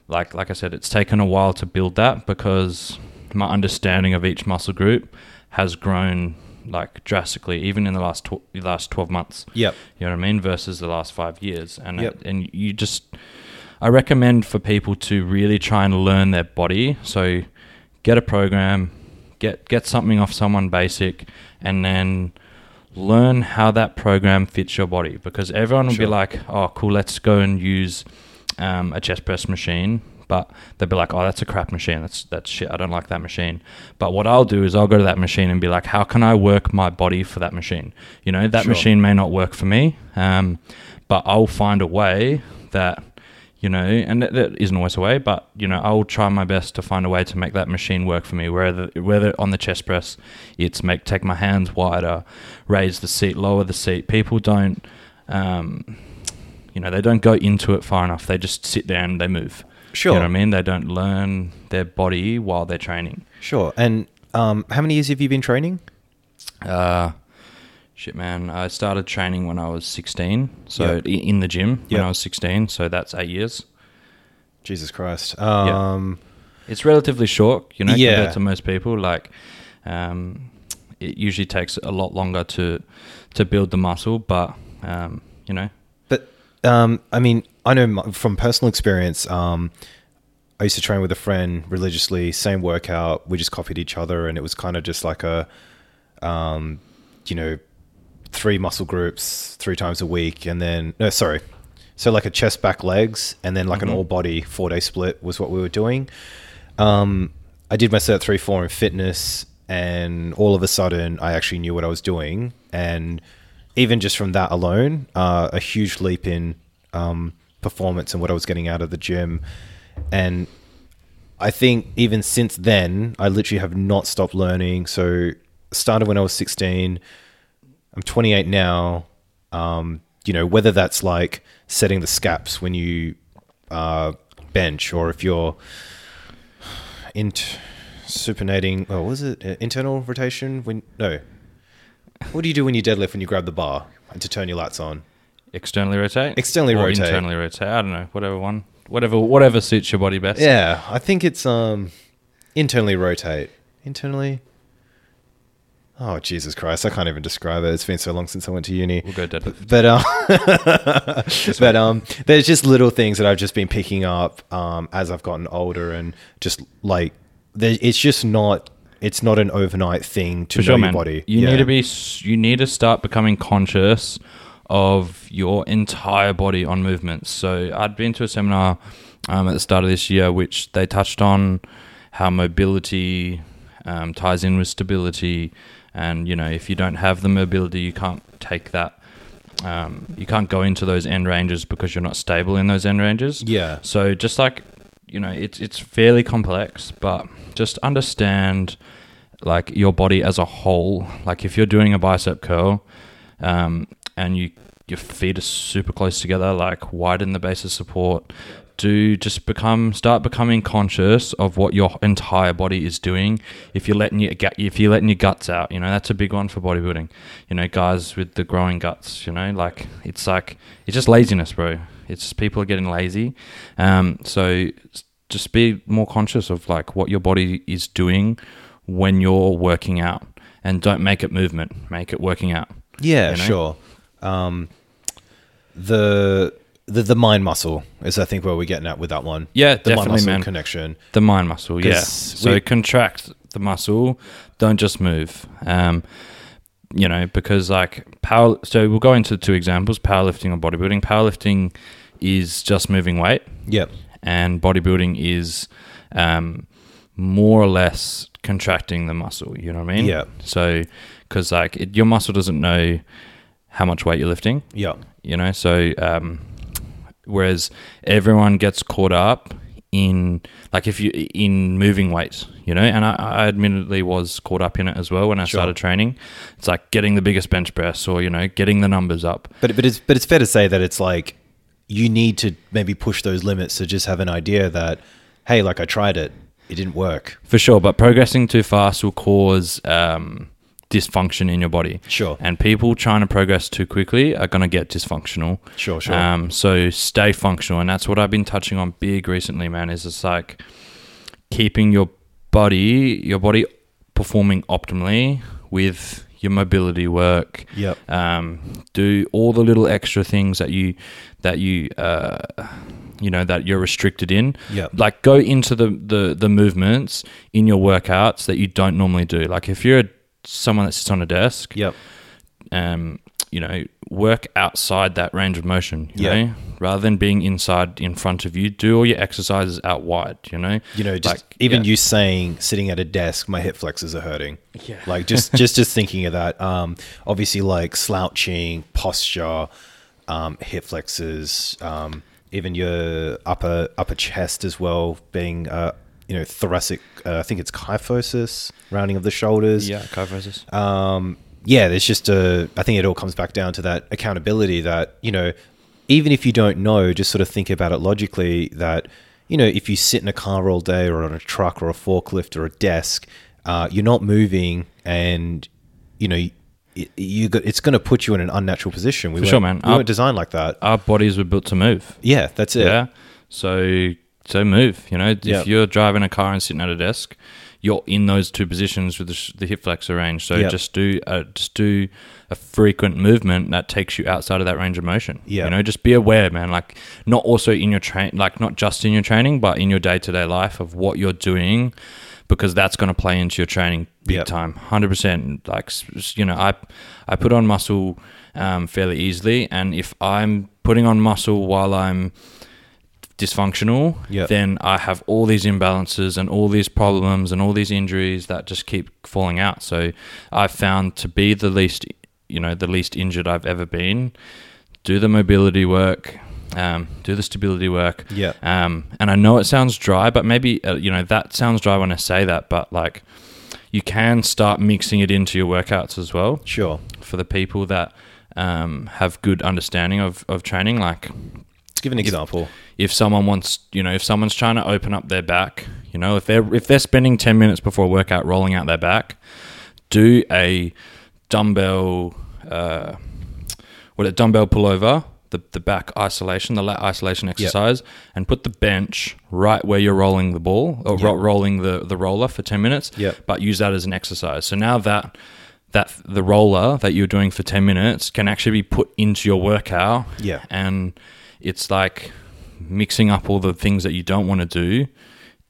like, like I said, it's taken a while to build that because my understanding of each muscle group has grown like drastically, even in the last tw- last twelve months. Yep. You know what I mean? Versus the last five years, and Yep. and you just, I recommend for people to really try and learn their body. So, get a program, get get something off someone basic, and then learn how that program fits your body. Because everyone will Sure. be like, "Oh, cool, let's go and use um, a chest press machine." But they'd be like, "Oh, that's a crap machine. That's that's shit. I don't like that machine." But what I'll do is I'll go to that machine and be like, "How can I work my body for that machine?" You know, that Sure. machine may not work for me, um, but I'll find a way that you know, and that, that isn't always a way, but you know, I'll try my best to find a way to make that machine work for me. Whether whether on the chest press, it's make take my hands wider, raise the seat, lower the seat. People don't, um, you know, they don't go into it far enough. They just sit there and they move. Sure. You know what I mean? They don't learn their body while they're training. Sure. And um, how many years have you been training? Uh, shit, man. I started training when I was 16. So Yep. in the gym when I was 16. So that's eight years. Jesus Christ. Um, It's relatively short, you know, Yeah. compared to most people. Like, um, it usually takes a lot longer to to build the muscle, but um, you know, um, I mean, I know m- from personal experience. Um, I used to train with a friend religiously, same workout. We just copied each other, and it was kind of just like a, um, you know, three muscle groups three times a week, and then no, sorry, so like a chest, back, legs, and then like an Mhm. all body four day split was what we were doing. Um, I did my cert three four in fitness, and all of a sudden, I actually knew what I was doing, and even just from that alone, uh, a huge leap in um, performance and what I was getting out of the gym, and I think even since then, I literally have not stopped learning. So started when I was 16. I'm 28 now. Um, you know, whether that's like setting the scaps when you uh, bench or if you're int- supinating, well, what was it? Uh, internal rotation? When No. What do you do when you deadlift when you grab the bar and to turn your lats on? externally rotate, Externally or rotate. internally rotate. I don't know, whatever one, whatever, whatever suits your body best. Yeah, I think it's um internally rotate. Internally. Oh Jesus Christ! I can't even describe it. It's been so long since I went to uni. we'll go deadlift. But um, but um, there's just little things that I've just been picking up um as I've gotten older, and just like there, it's just not it's not an overnight thing to For know sure, your man. body. You Yeah. need to be. s- You need to start becoming conscious of your entire body on movements. So I'd been to a seminar um, at the start of this year, which they touched on how mobility um, ties in with stability, and you know if you don't have the mobility, you can't take that. Um, you can't go into those end ranges because you're not stable in those end ranges. Yeah. So just like you know, it's it's fairly complex, but just understand like your body as a whole. Like if you're doing a bicep curl, um, and you your feet are super close together, like widen the base of support. Do just become start becoming conscious of what your entire body is doing. If you're letting your gut, if you're letting your guts out, you know that's a big one for bodybuilding. You know, guys with the growing guts. You know, like it's like it's just laziness, bro. It's people are getting lazy. Um, so just be more conscious of like what your body is doing when you're working out, and don't make it movement. Make it working out. Yeah, you know? sure. Um, the the the mind muscle is I think where we're getting at with that one. Yeah, the mind definitely, muscle man. connection. The mind muscle, yeah. So we- contract the muscle, don't just move. Um, you know, because like power. So we'll go into two examples: powerlifting or bodybuilding. Powerlifting is just moving weight, Yep. and bodybuilding is um, more or less contracting the muscle. You know what I mean? Yeah. So, because like it, your muscle doesn't know how much weight you're lifting Yeah. you know so um whereas everyone gets caught up in like if you in moving weight you know? And I, I admittedly was caught up in it as well when i Sure. started training. It's like getting the biggest bench press or you know getting the numbers up. But but it's but it's fair to say that it's like you need to maybe push those limits to just have an idea that hey, like I tried it, it didn't work. for sure. But progressing too fast will cause um dysfunction in your body Sure. and people trying to progress too quickly are going to get dysfunctional Sure, sure. Um, so stay functional, and that's what I've been touching on big recently, man. Is it's like keeping your body, your body performing optimally with your mobility work. Yep. Um, do all the little extra things that you that you uh, you know that you're restricted in. Yep. Like go into the, the the movements in your workouts that you don't normally do. Like if you're someone that sits on a desk, Yep. um, you know, work outside that range of motion. You Yeah. know, rather than being inside in front of you, do all your exercises out wide. You know, You know, just Like, even yeah. you saying sitting at a desk, my hip flexors are hurting. Yeah. Like just just just thinking of that. Um, obviously, like slouching, posture, um, hip flexors, um, even your upper upper chest as well, being uh, you know thoracic. Uh, I think it's kyphosis, rounding of the shoulders. yeah, kyphosis. um, yeah, there's just a. I think it all comes back down to that accountability. That you know, even if you don't know, just sort of think about it logically. That you know, if you sit in a car all day, or on a truck, or a forklift, or a desk, uh, you're not moving, and you know, you, got, it's going to put you in an unnatural position. We For sure, man. We Our- weren't designed like that. Our bodies were built to move. Yeah, that's it. Yeah. So so move. You know, if you're driving a car and sitting at a desk, you're in those two positions with the, the hip flexor range. So Yeah. just do a, just do a frequent movement that takes you outside of that range of motion. Yeah. You know, just be aware, man. Like not also in your train, like not just in your training, but in your day to day life of what you're doing. Because that's going to play into your training big Yep. time, hundred percent. Like you know, I I put on muscle um, fairly easily, and if I'm putting on muscle while I'm dysfunctional, Yep. then I have all these imbalances and all these problems and all these injuries that just keep falling out. So I've found to be the least, you know, the least injured I've ever been. Do the mobility work, um, do the stability work. Yeah. Um, and I know it sounds dry, but maybe uh, you know that sounds dry when I say that, but like you can start mixing it into your workouts as well Sure. for the people that um, have good understanding of, of training. Like give an example. if someone wants, you know, if someone's trying to open up their back, you know, if they're if they're spending ten minutes before a workout rolling out their back, do a dumbbell, uh, what a dumbbell pullover, the the back isolation, the lat isolation exercise, and put the bench right where you're rolling the ball or ro- rolling the the roller for ten minutes. Yep. But use that as an exercise. So now that that the roller that you're doing for 10 minutes can actually be put into your workout Yeah. and it's like mixing up all the things that you don't want to do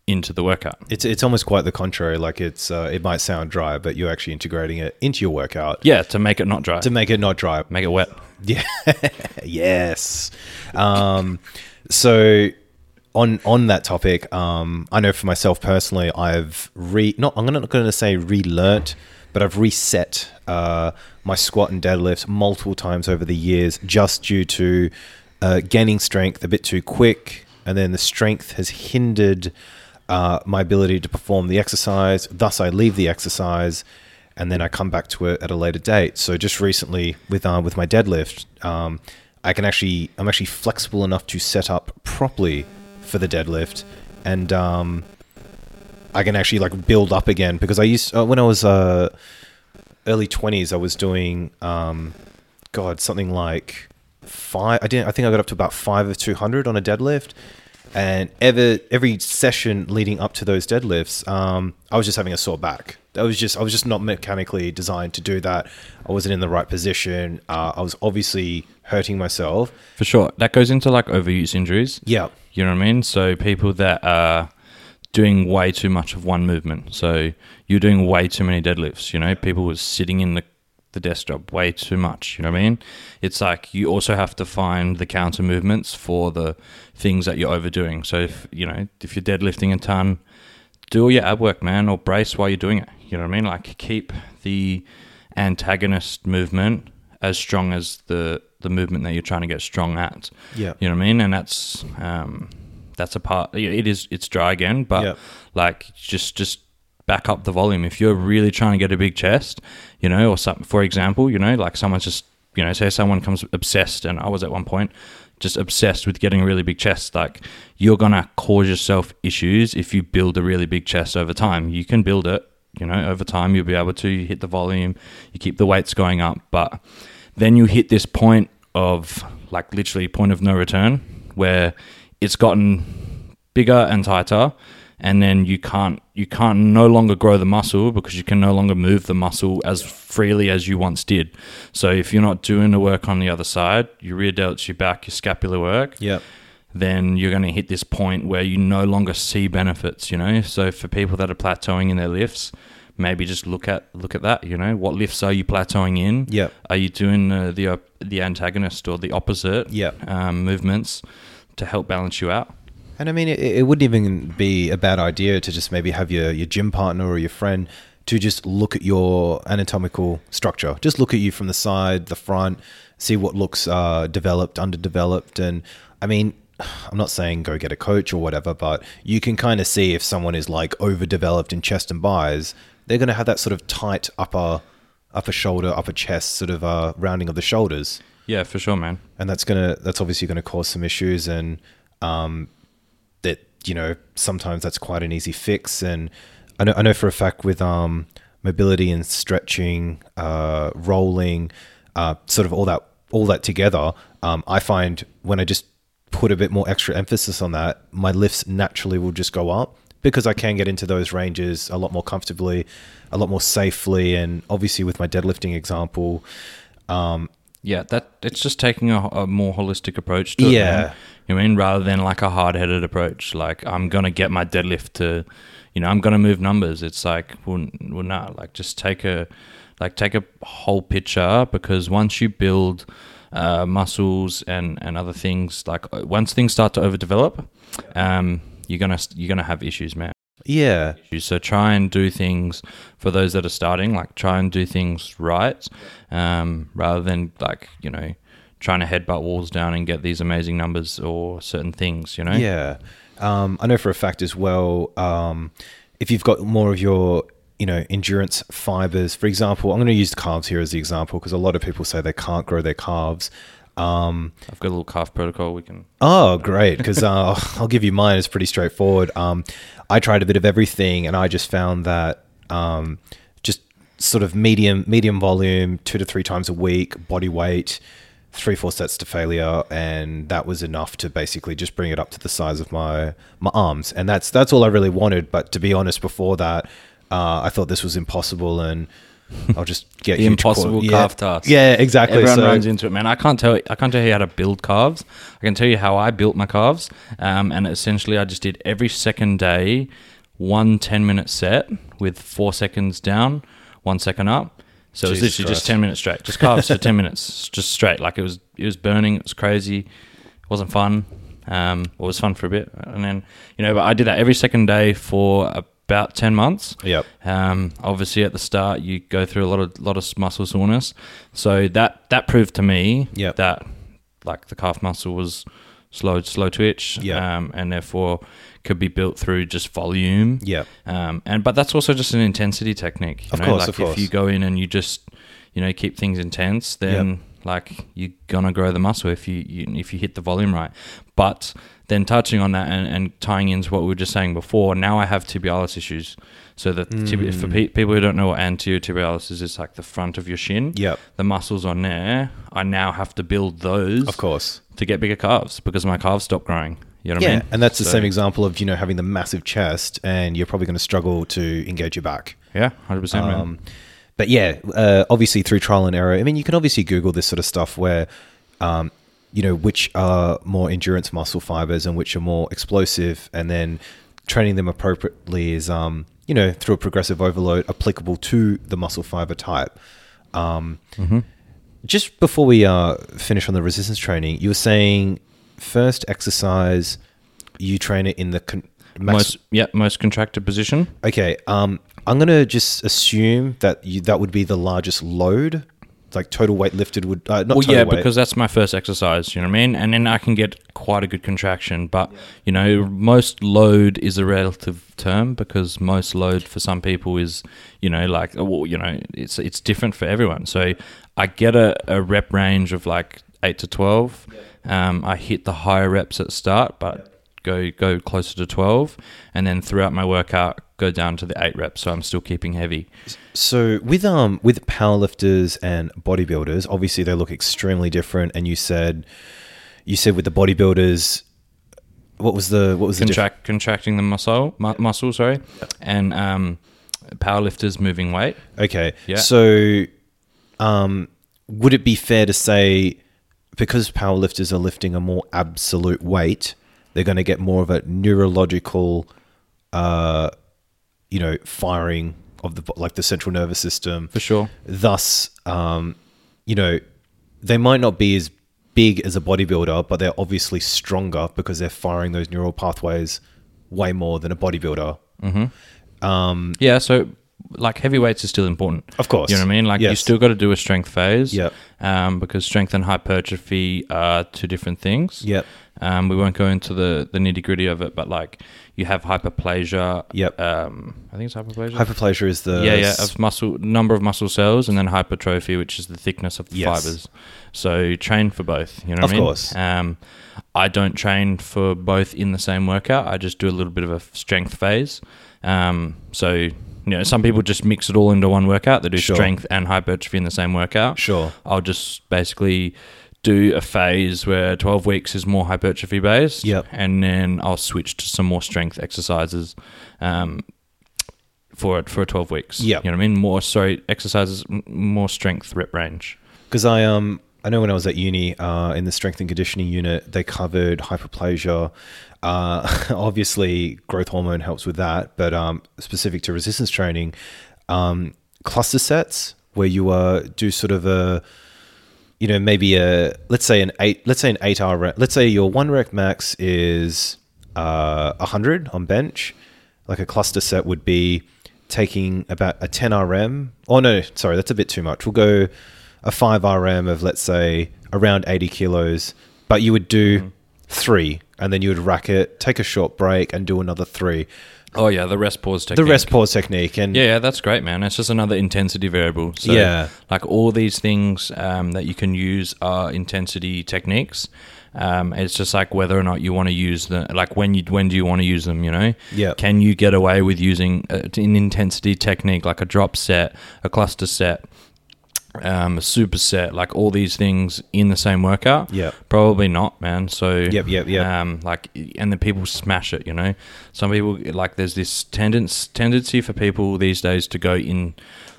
into the workout. It's it's almost quite the contrary. Like it's uh, it might sound dry, but you're actually integrating it into your workout Yeah, to make it not dry, to make it not dry. make it wet. Yeah. yes. Um, so on on that topic, um, I know for myself personally, I've re not I'm not going to say relearnt, but I've reset uh, my squat and deadlift multiple times over the years, just due to uh, gaining strength a bit too quick, and then the strength has hindered uh, my ability to perform the exercise. Thus, I leave the exercise and then I come back to it at a later date. So just recently with um, with my deadlift, um, I can actually I'm actually flexible enough to set up properly for the deadlift, and um, I can actually like build up again because I used uh, when I was uh, early twenties I was doing um, God something like five. I didn't. I think I got up to about five of two hundred on a deadlift. And ever every session leading up to those deadlifts, um, I was just having a sore back. I was just I was just not mechanically designed to do that. I wasn't in the right position. Uh, I was obviously hurting myself. For sure. That goes into like overuse injuries. Yeah, You know what I mean? So people that are doing way too much of one movement. So you're doing way too many deadlifts. You know, people were sitting in the the desk job way too much. You know what I mean? It's like you also have to find the counter movements for the things that you're overdoing. So if you know if you're deadlifting a ton, do all your ab work, man, or brace while you're doing it. You know what I mean? Like keep the antagonist movement as strong as the the movement that you're trying to get strong at. Yeah. You know what I mean? And that's um, that's a part. It is it's dry again, but Yeah. like just just back up the volume. If you're really trying to get a big chest, you know, or something. For example, you know, like someone's just you know, say someone comes obsessed, and I was at one point just obsessed with getting a really big chest. Like you're gonna cause yourself issues if you build a really big chest over time. You can build it. You know, over time you'll be able to you hit the volume, you keep the weights going up, but then you hit this point of like literally point of no return where it's gotten bigger and tighter and then you can't you can't no longer grow the muscle because you can no longer move the muscle as freely as you once did. So if you're not doing the work on the other side, your rear delts, your back, your scapular work, Yep. then you're going to hit this point where you no longer see benefits. You know, so for people that are plateauing in their lifts, maybe just look at look at that. You know, what lifts are you plateauing in? Yep. Are you doing uh, the op- the antagonist or the opposite? Um, movements to help balance you out. And I mean, it, it wouldn't even be a bad idea to just maybe have your, your gym partner or your friend to just look at your anatomical structure. Just look at you from the side, the front, see what looks uh, developed, underdeveloped. And I mean, I'm not saying go get a coach or whatever, but you can kind of see if someone is like overdeveloped in chest and bis, they're going to have that sort of tight upper upper shoulder, upper chest sort of uh, rounding of the shoulders Yeah, for sure, man. and that's gonna that's obviously gonna cause some issues and um, you know sometimes that's quite an easy fix. And I know I know for a fact with um, mobility and stretching, uh, rolling, uh, sort of all that all that together, um, I find when I just put a bit more extra emphasis on that, my lifts naturally will just go up because I can get into those ranges a lot more comfortably, a lot more safely, and obviously with my deadlifting example, um, Yeah, that it's just taking a, a more holistic approach to it. Yeah. man. You know I mean rather than like a hard headed approach. Like I'm gonna get my deadlift to, you know, I'm gonna move numbers. It's like well, well, nah. Like just take a, like take a whole picture because once you build uh, muscles and and other things, like uh, once things start to overdevelop, um, you're gonna you're gonna have issues, man yeah. So try and do things for those that are starting, like try and do things right, um, rather than like you know trying to headbutt walls down and get these amazing numbers or certain things. You know. Yeah. Um, I know for a fact as well, um, if you've got more of your, you know, endurance fibers, for example, I'm going to use calves here as the example because a lot of people say they can't grow their calves. Um, I've got a little calf protocol. We can. oh, great. Because uh, I'll give you mine. It's pretty straightforward. Um, I tried a bit of everything and I just found that um, just sort of medium, medium volume, two to three times a week, body weight, three, four sets to failure, and that was enough to basically just bring it up to the size of my my arms, and that's that's all I really wanted. But to be honest, before that, uh, I thought this was impossible, and I'll just get The impossible yeah. calf task. Yeah, exactly. Everyone So- runs into it, man. I can't tell. I can't tell you how to build calves. I can tell you how I built my calves. Um, and essentially, I just did every second day one 10 minute set with four seconds down, one second up. So it was Jesus literally just ten minutes straight, just calves for ten minutes, just straight. Like it was, it was burning. It was crazy. It wasn't fun. Um, it was fun for a bit, and then you know, but I did that every second day for about ten months. Yep. Um, obviously, at the start, you go through a lot of lot of muscle soreness. So that that proved to me Yep. that like the calf muscle was slow slow twitch, Yep. um, and therefore could be built through just volume. Yep. Um, and but that's also just an intensity technique. You Of know? course, like of if course. you go in and you just you know keep things intense, then like you're gonna grow the muscle if you, you if you hit the volume right. But then touching on that and, and tying into what we were just saying before, now I have tibialis issues. So that tibi- Mm. for pe- people who don't know what anterior tibialis is, it's like the front of your shin. Yep. The muscles on there, I now have to build those Of course. to get bigger calves because my calves stop growing. You know what Yeah, I mean? and that's the same example of you know having the massive chest, and you're probably going to struggle to engage your back. Yeah, hundred percent. But yeah, uh, obviously through trial and error. I mean, you can obviously Google this sort of stuff where, um, you know, which are more endurance muscle fibers and which are more explosive, and then training them appropriately is, um, you know, through a progressive overload applicable to the muscle fiber type. Um, Just before we uh, finish on the resistance training, you were saying first exercise, you train it in the con- max- most yeah most contracted position. Okay, um, I'm gonna just assume that you, that would be the largest load, like total weight lifted would uh, not well, yeah, weight. because that's my first exercise. You know what I mean? And then I can get quite a good contraction. But you know, most load is a relative term because most load for some people is, you know, like well, you know, it's it's different for everyone. So I get a, a rep range of like eight to twelve. Um, I hit the higher reps at start, but go go closer to twelve, and then throughout my workout go down to the eight reps. So I'm still keeping heavy. so with um with powerlifters and bodybuilders, obviously they look extremely different. And you said, you said with the bodybuilders, what was the what was the diff- contracting the muscle, mu- muscle, sorry, and um, powerlifters moving weight. Okay. Yeah. So, um, would it be fair to say because powerlifters are lifting a more absolute weight, they're going to get more of a neurological, uh, you know, firing of the like the central nervous system. For sure. Thus, um, you know, they might not be as big as a bodybuilder, but they're obviously stronger because they're firing those neural pathways way more than a bodybuilder. Yeah, so like heavyweights is still important. Of course. You know what I mean? Like you still got to do a strength phase. Yep. Um, because strength and hypertrophy are two different things. Yep. Um, we won't go into the, the nitty gritty of it, but like you have hyperplasia. Yep. Um, I think it's hyperplasia. Hyperplasia is the yeah, yeah, of muscle number of muscle cells, and then hypertrophy, which is the thickness of the Yes. fibers. So train for both. You know, Of what I mean? course. Um, I don't train for both in the same workout. I just do a little bit of a strength phase. Um, so you know, some people just mix it all into one workout. They do Sure. strength and hypertrophy in the same workout. Sure. I'll just basically do a phase where 12 weeks is more hypertrophy based. Yep. And then I'll switch to some more strength exercises um, for it for 12 weeks. Yeah. You know what I mean? More, sorry, exercises, more strength rep range. Because I um I know when I was at uni uh, in the strength and conditioning unit, they covered hyperplasia. Uh, obviously, growth hormone helps with that, but um, specific to resistance training, um, cluster sets where you uh, do sort of a you know maybe a let's say an eight let's say an eight hour let's say your one rep max is uh, 100 on bench. Like a cluster set would be taking about a 10 rm oh no sorry that's a bit too much. We'll go a 5 rm of let's say around 80 kilos but you would do three and then you would rack it take a short break and do another three Oh, yeah, the rest pause technique. the rest pause technique and Yeah, yeah, that's great, man. It's just another intensity variable. So, Yeah. like all these things um, that you can use are intensity techniques. Um, it's just like whether or not you want to use them. Like when you when do you want to use them? You know. Yeah. Can you get away with using a- an intensity technique like a drop set, a cluster set, um, a superset, like all these things in the same workout? Yeah, Probably not, man. So Yep, yep, yep. Um, like, and the people smash it. You know, some people like there's this tendency tendency for people these days to go in.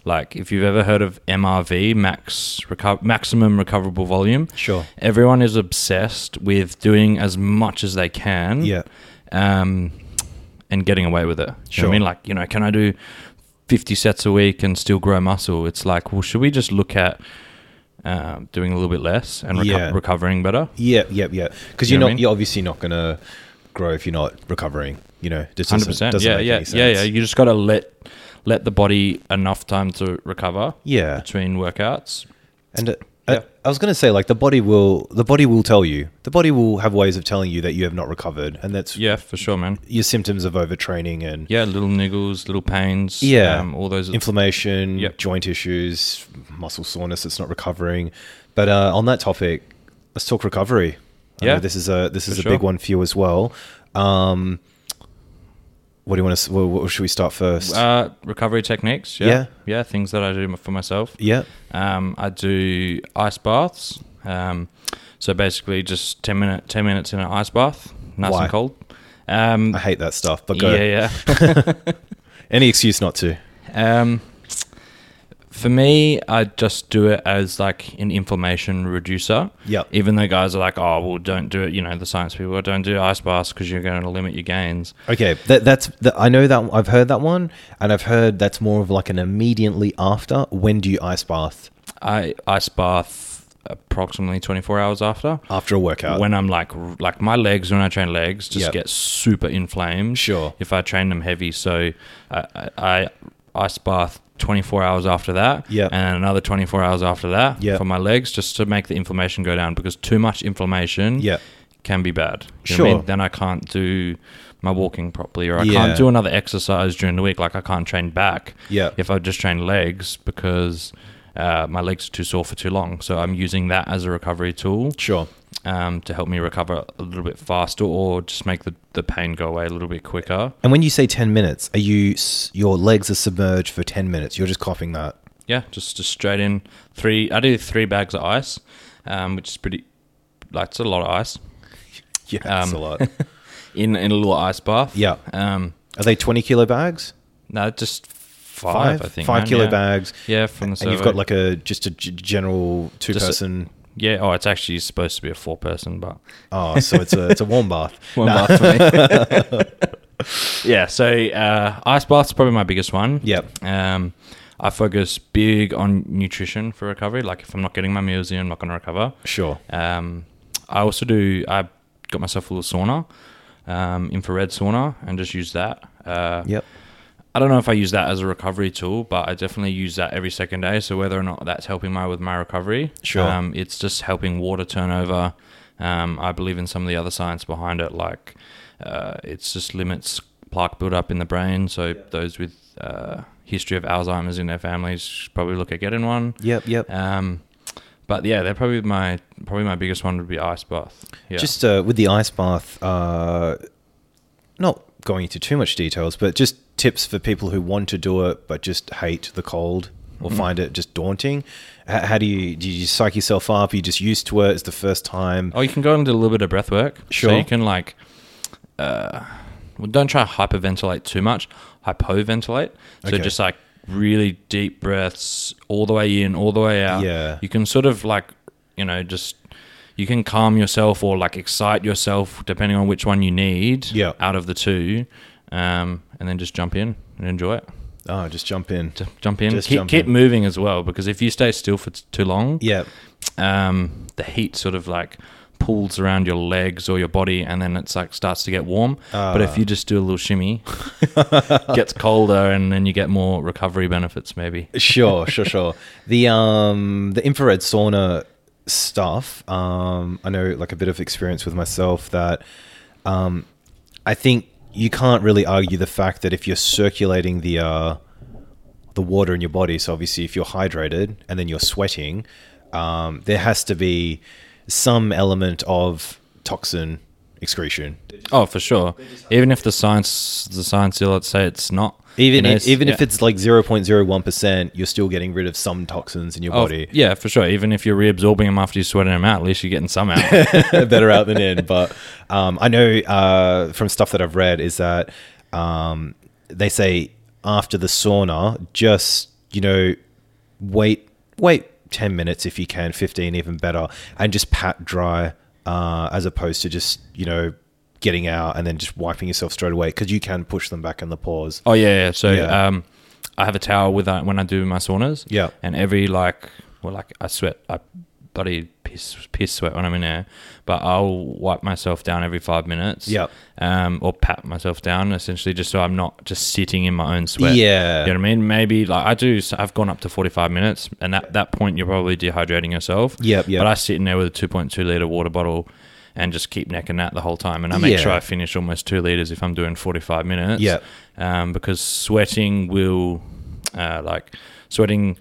Like, if you've ever heard of MRV, max reco- maximum recoverable volume, Sure. Everyone is obsessed with doing as much as they can, Yeah. um, and getting away with it. You know what Sure. I mean? Like, you know, can I do 50 sets a week and still grow muscle? It's like, well, should we just look at um, doing a little bit less and reco- Yeah. recovering better? Yep, yep, yep. Because You you're know not, I mean? you're obviously not going to grow if you're not recovering. You know, just Hundred percent. doesn't Yeah, make yeah, yeah, yeah. You just got to let let the body enough time to recover Yeah, between workouts. and uh, Yeah. I, was going to say like the body will the body will tell you the body will have ways of telling you that you have not recovered, and that's Yeah, for sure, man. your symptoms of overtraining and Yeah, little niggles, little pains. Yeah. um, all those. inflammation, Yep. joint issues, muscle soreness that's not recovering. But uh, on that topic, let's talk recovery. I Yeah, this is a this is for a sure. big one for you as well. Um, what do you want to? What, what should we start first? uh, recovery techniques. Yeah. Yeah. yeah, things that I do for myself. yeah, Um, I do ice baths. Um, so basically, just ten minute, ten minutes in an ice bath, nice Why? and cold. Um, I hate that stuff. But go. yeah, yeah. Any excuse not to. Um, for me, I just do it as like an inflammation reducer. Yep. Even though guys are like, oh, well, don't do it. You know, the science people "Oh, don't do ice baths because you're going to limit your gains. Okay, that, that's that, I know that I've heard that one, and I've heard that's more of like an immediately after. When do you ice bath I ice bath approximately 24 hours after. after a workout? when I'm like like my legs when I train legs just Yep. get super inflamed. Sure. If I train them heavy, so I, I, I ice bath 24 hours after that. Yep. And another 24 hours after that Yep. for my legs just to make the inflammation go down because too much inflammation yeah, can be bad. You what I Sure. mean? Then I can't do my walking properly or I Yeah. can't do another exercise during the week like I can't train back yeah, if I just train legs because uh, my legs are too sore for too long. So I'm using that as a recovery tool sure. Um, to help me recover a little bit faster or just make the, the pain go away a little bit quicker. And when you say ten minutes, are you your legs are submerged for ten minutes? You're just coughing that. Yeah, just, just straight in. Three. I do three bags of ice, um, which is pretty. Like it's a lot of ice. Yeah, that's Um, a lot. in in a little ice bath. Yeah. Um, Are they 20 kilo bags? no, just five. I think Five man, kilo yeah. bags. Yeah, from the And you've got like a just a g- general two Just a- person. Yeah. Oh, it's actually supposed to be a four person, but Oh, so it's a it's a warm bath. one Nah. bath for me. yeah. So uh, ice bath's probably my biggest one. Yep. Um, I focus big on nutrition for recovery. Like if I'm not getting my meals in, I'm not going to recover. Sure. Um, I also do. I got myself a little sauna, um, infrared sauna, and just use that. Uh, Yep. I don't know if I use that as a recovery tool, but I definitely use that every second day. So whether or not that's helping my with my recovery, Sure. um, it's just helping water turnover. Um, I believe in some of the other science behind it, like uh, it's just limits plaque buildup in the brain. So those with uh, history of Alzheimer's in their families should probably look at getting one. Yep. Yep. Um, but yeah, they're probably my probably my biggest one would be ice bath. Yeah. Just uh, with the ice bath, uh, not going into too much details, but just tips for people who want to do it but just hate the cold or Mhm. find it just daunting. H- how do you do? You psych yourself up? Are you just used to it? It's the first time. Oh, you can go and do a little bit of breath work. So Sure. you can like, uh, well, don't try hyperventilate too much. Hypoventilate. So Okay. just like really deep breaths all the way in, all the way out. Yeah. You can sort of like, you know, just you can calm yourself or like excite yourself depending on which one you need. Yeah. Out of the two, um, and then just jump in and enjoy it. Oh, just jump in. Just jump in. Just keep jump keep in. moving as well because if you stay still for t- too long, Yeah. um, the heat sort of like pulls around your legs or your body and then it's like starts to get warm but if Ah. you just do a little shimmy gets colder and then you get more recovery benefits maybe Sure, sure, sure. The um the infrared sauna stuff, um, I know like a bit of experience with myself that um I think you can't really argue the fact that if you're circulating the uh the water in your body, so obviously if you're hydrated and then you're sweating, um, there has to be some element of toxin excretion. oh for sure even if the science the science let's say it's not Even you know, if, even if it's like 0.01%, you're still getting rid of some toxins in your Oh, body. yeah for sure even if you're reabsorbing them after you're sweating them out at least you're getting some out better out than in. But um, I know uh, from stuff that I've read is that um, they say after the sauna, just you know, wait, wait ten minutes if you can, fifteen even better, and just pat dry uh, as opposed to just you know getting out and then just wiping yourself straight away because you can push them back in the pores. Oh yeah, yeah. So Yeah. um, I have a towel with uh, when I do my saunas. Yeah. And every like, well, like I sweat, I bloody piss piss sweat when I'm in there, but I'll wipe myself down every five minutes. Yeah. Um, or pat myself down essentially just so I'm not just sitting in my own sweat. Yeah. You know what I mean? Maybe like I do. so I've gone up to 45 minutes, and at that point you're probably dehydrating yourself. Yep, yep. But I sit in there with a 2.2 liter water bottle. And just keep necking that the whole time, and I make Yeah. sure I finish almost two liters if I'm doing 45 minutes Yep. um, because sweating will, uh, like, sweating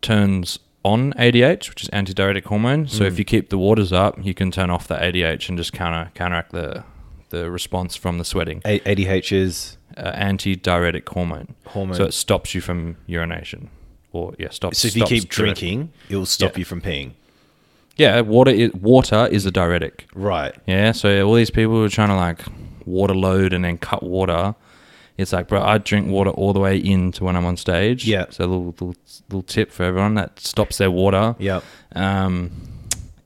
turns on ADH, which is antidiuretic hormone. So Mm. if you keep the waters up, you can turn off the ADH and just counter counteract the the response from the sweating. A- ADH is Uh, antidiuretic hormone. hormone. So it stops you from urination, or yeah, stops. so if you stops keep drinking, it will stop Yeah. you from peeing. Yeah, water is water is a diuretic. Right. Yeah, so all these people who are trying to like water load and then cut water, it's like, bro, I drink water all the way into when I'm on stage. Yeah. So a little, little little tip for everyone that stops their water. Yeah. Um,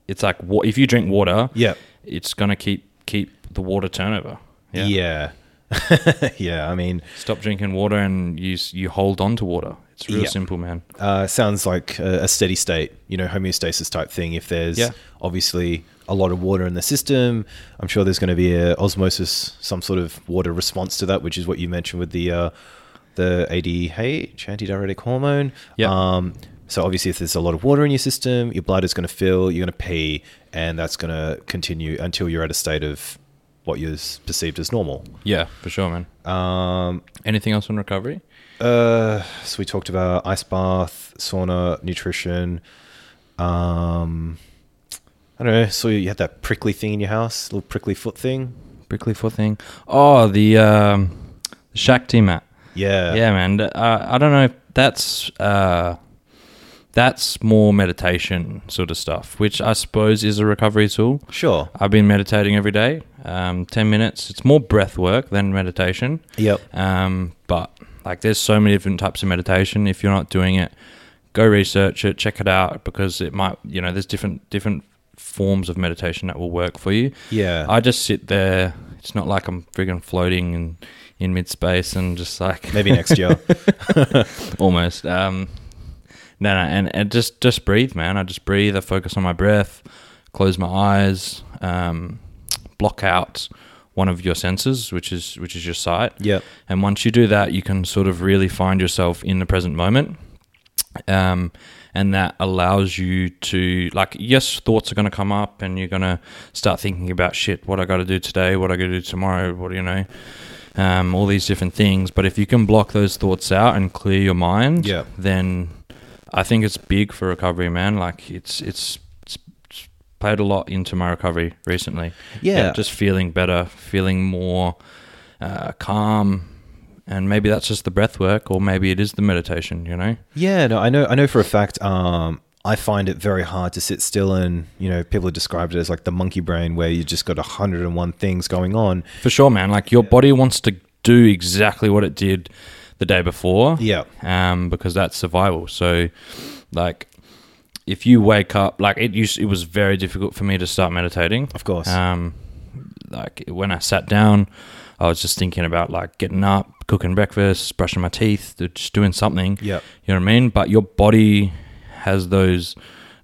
it's like wa- if you drink water, yeah, it's gonna keep keep the water turnover. Yeah. Yeah. Yeah. I mean, Stop drinking water and you s- you hold on to water. It's real Yeah. simple, man. uh, sounds like a, a steady state, you know, homeostasis type thing. If there's Yeah. obviously a lot of water in the system, I'm sure there's going to be a osmosis, some sort of water response to that, which is what you mentioned with the uh, the ADH, antidiuretic hormone. Yeah. Um, so obviously, if there's a lot of water in your system, your blood is going to fill, you're going to pee, and that's going to continue until you're at a state of what is perceived as normal. Yeah, for sure, man. Um, Anything else on recovery? Uh, so we talked about ice bath, sauna, nutrition. Um, I don't know. So you had that prickly thing in your house, little prickly foot thing. Prickly foot thing. Oh, the um, Shakti mat. Yeah. yeah, man. Uh, I don't know if that's uh, that's more meditation sort of stuff, which I suppose is a recovery tool. Sure. I've been meditating every day, um, 10 minutes. It's more breath work than meditation. Yep. Um, but like, there's so many different types of meditation. If you're not doing it, go research it, check it out because it might, you know, there's different different forms of meditation that will work for you. Yeah. I just sit there. It's not like I'm friggin' floating in in mid space and just like Maybe next year. almost. Um, no, no, and, and just just breathe, man. I just breathe. I focus on my breath, close my eyes, um, block out one of your senses, which is which is your sight. yep. And once you do that, you can sort of really find yourself in the present moment. Um, and that allows you to, like, yes, thoughts are going to come up and you're going to start thinking about shit, what I got to do today, what I got to do tomorrow, what do you know, um, all these different things. But if you can block those thoughts out and clear your mind, Yeah. then I think it's big for recovery, man. Like, it's it's played a lot into my recovery recently Yeah. just feeling better, feeling more uh, calm, and maybe that's just the breath work, or maybe it is the meditation. You know? Yeah, no, I know. I know for a fact. Um, I find it very hard to sit still, and you know, people have described it as like the monkey brain, where you just got hundred and one things going on. For sure, man. Like your body wants to do exactly what it did the day before. Yeah, Um, because that's survival. So, like, if you wake up, like it used, it was very difficult for me to start meditating. of course. Um, like when I sat down, I was just thinking about like getting up, cooking breakfast, brushing my teeth, just doing something. yeah, You know what I mean? But your body has those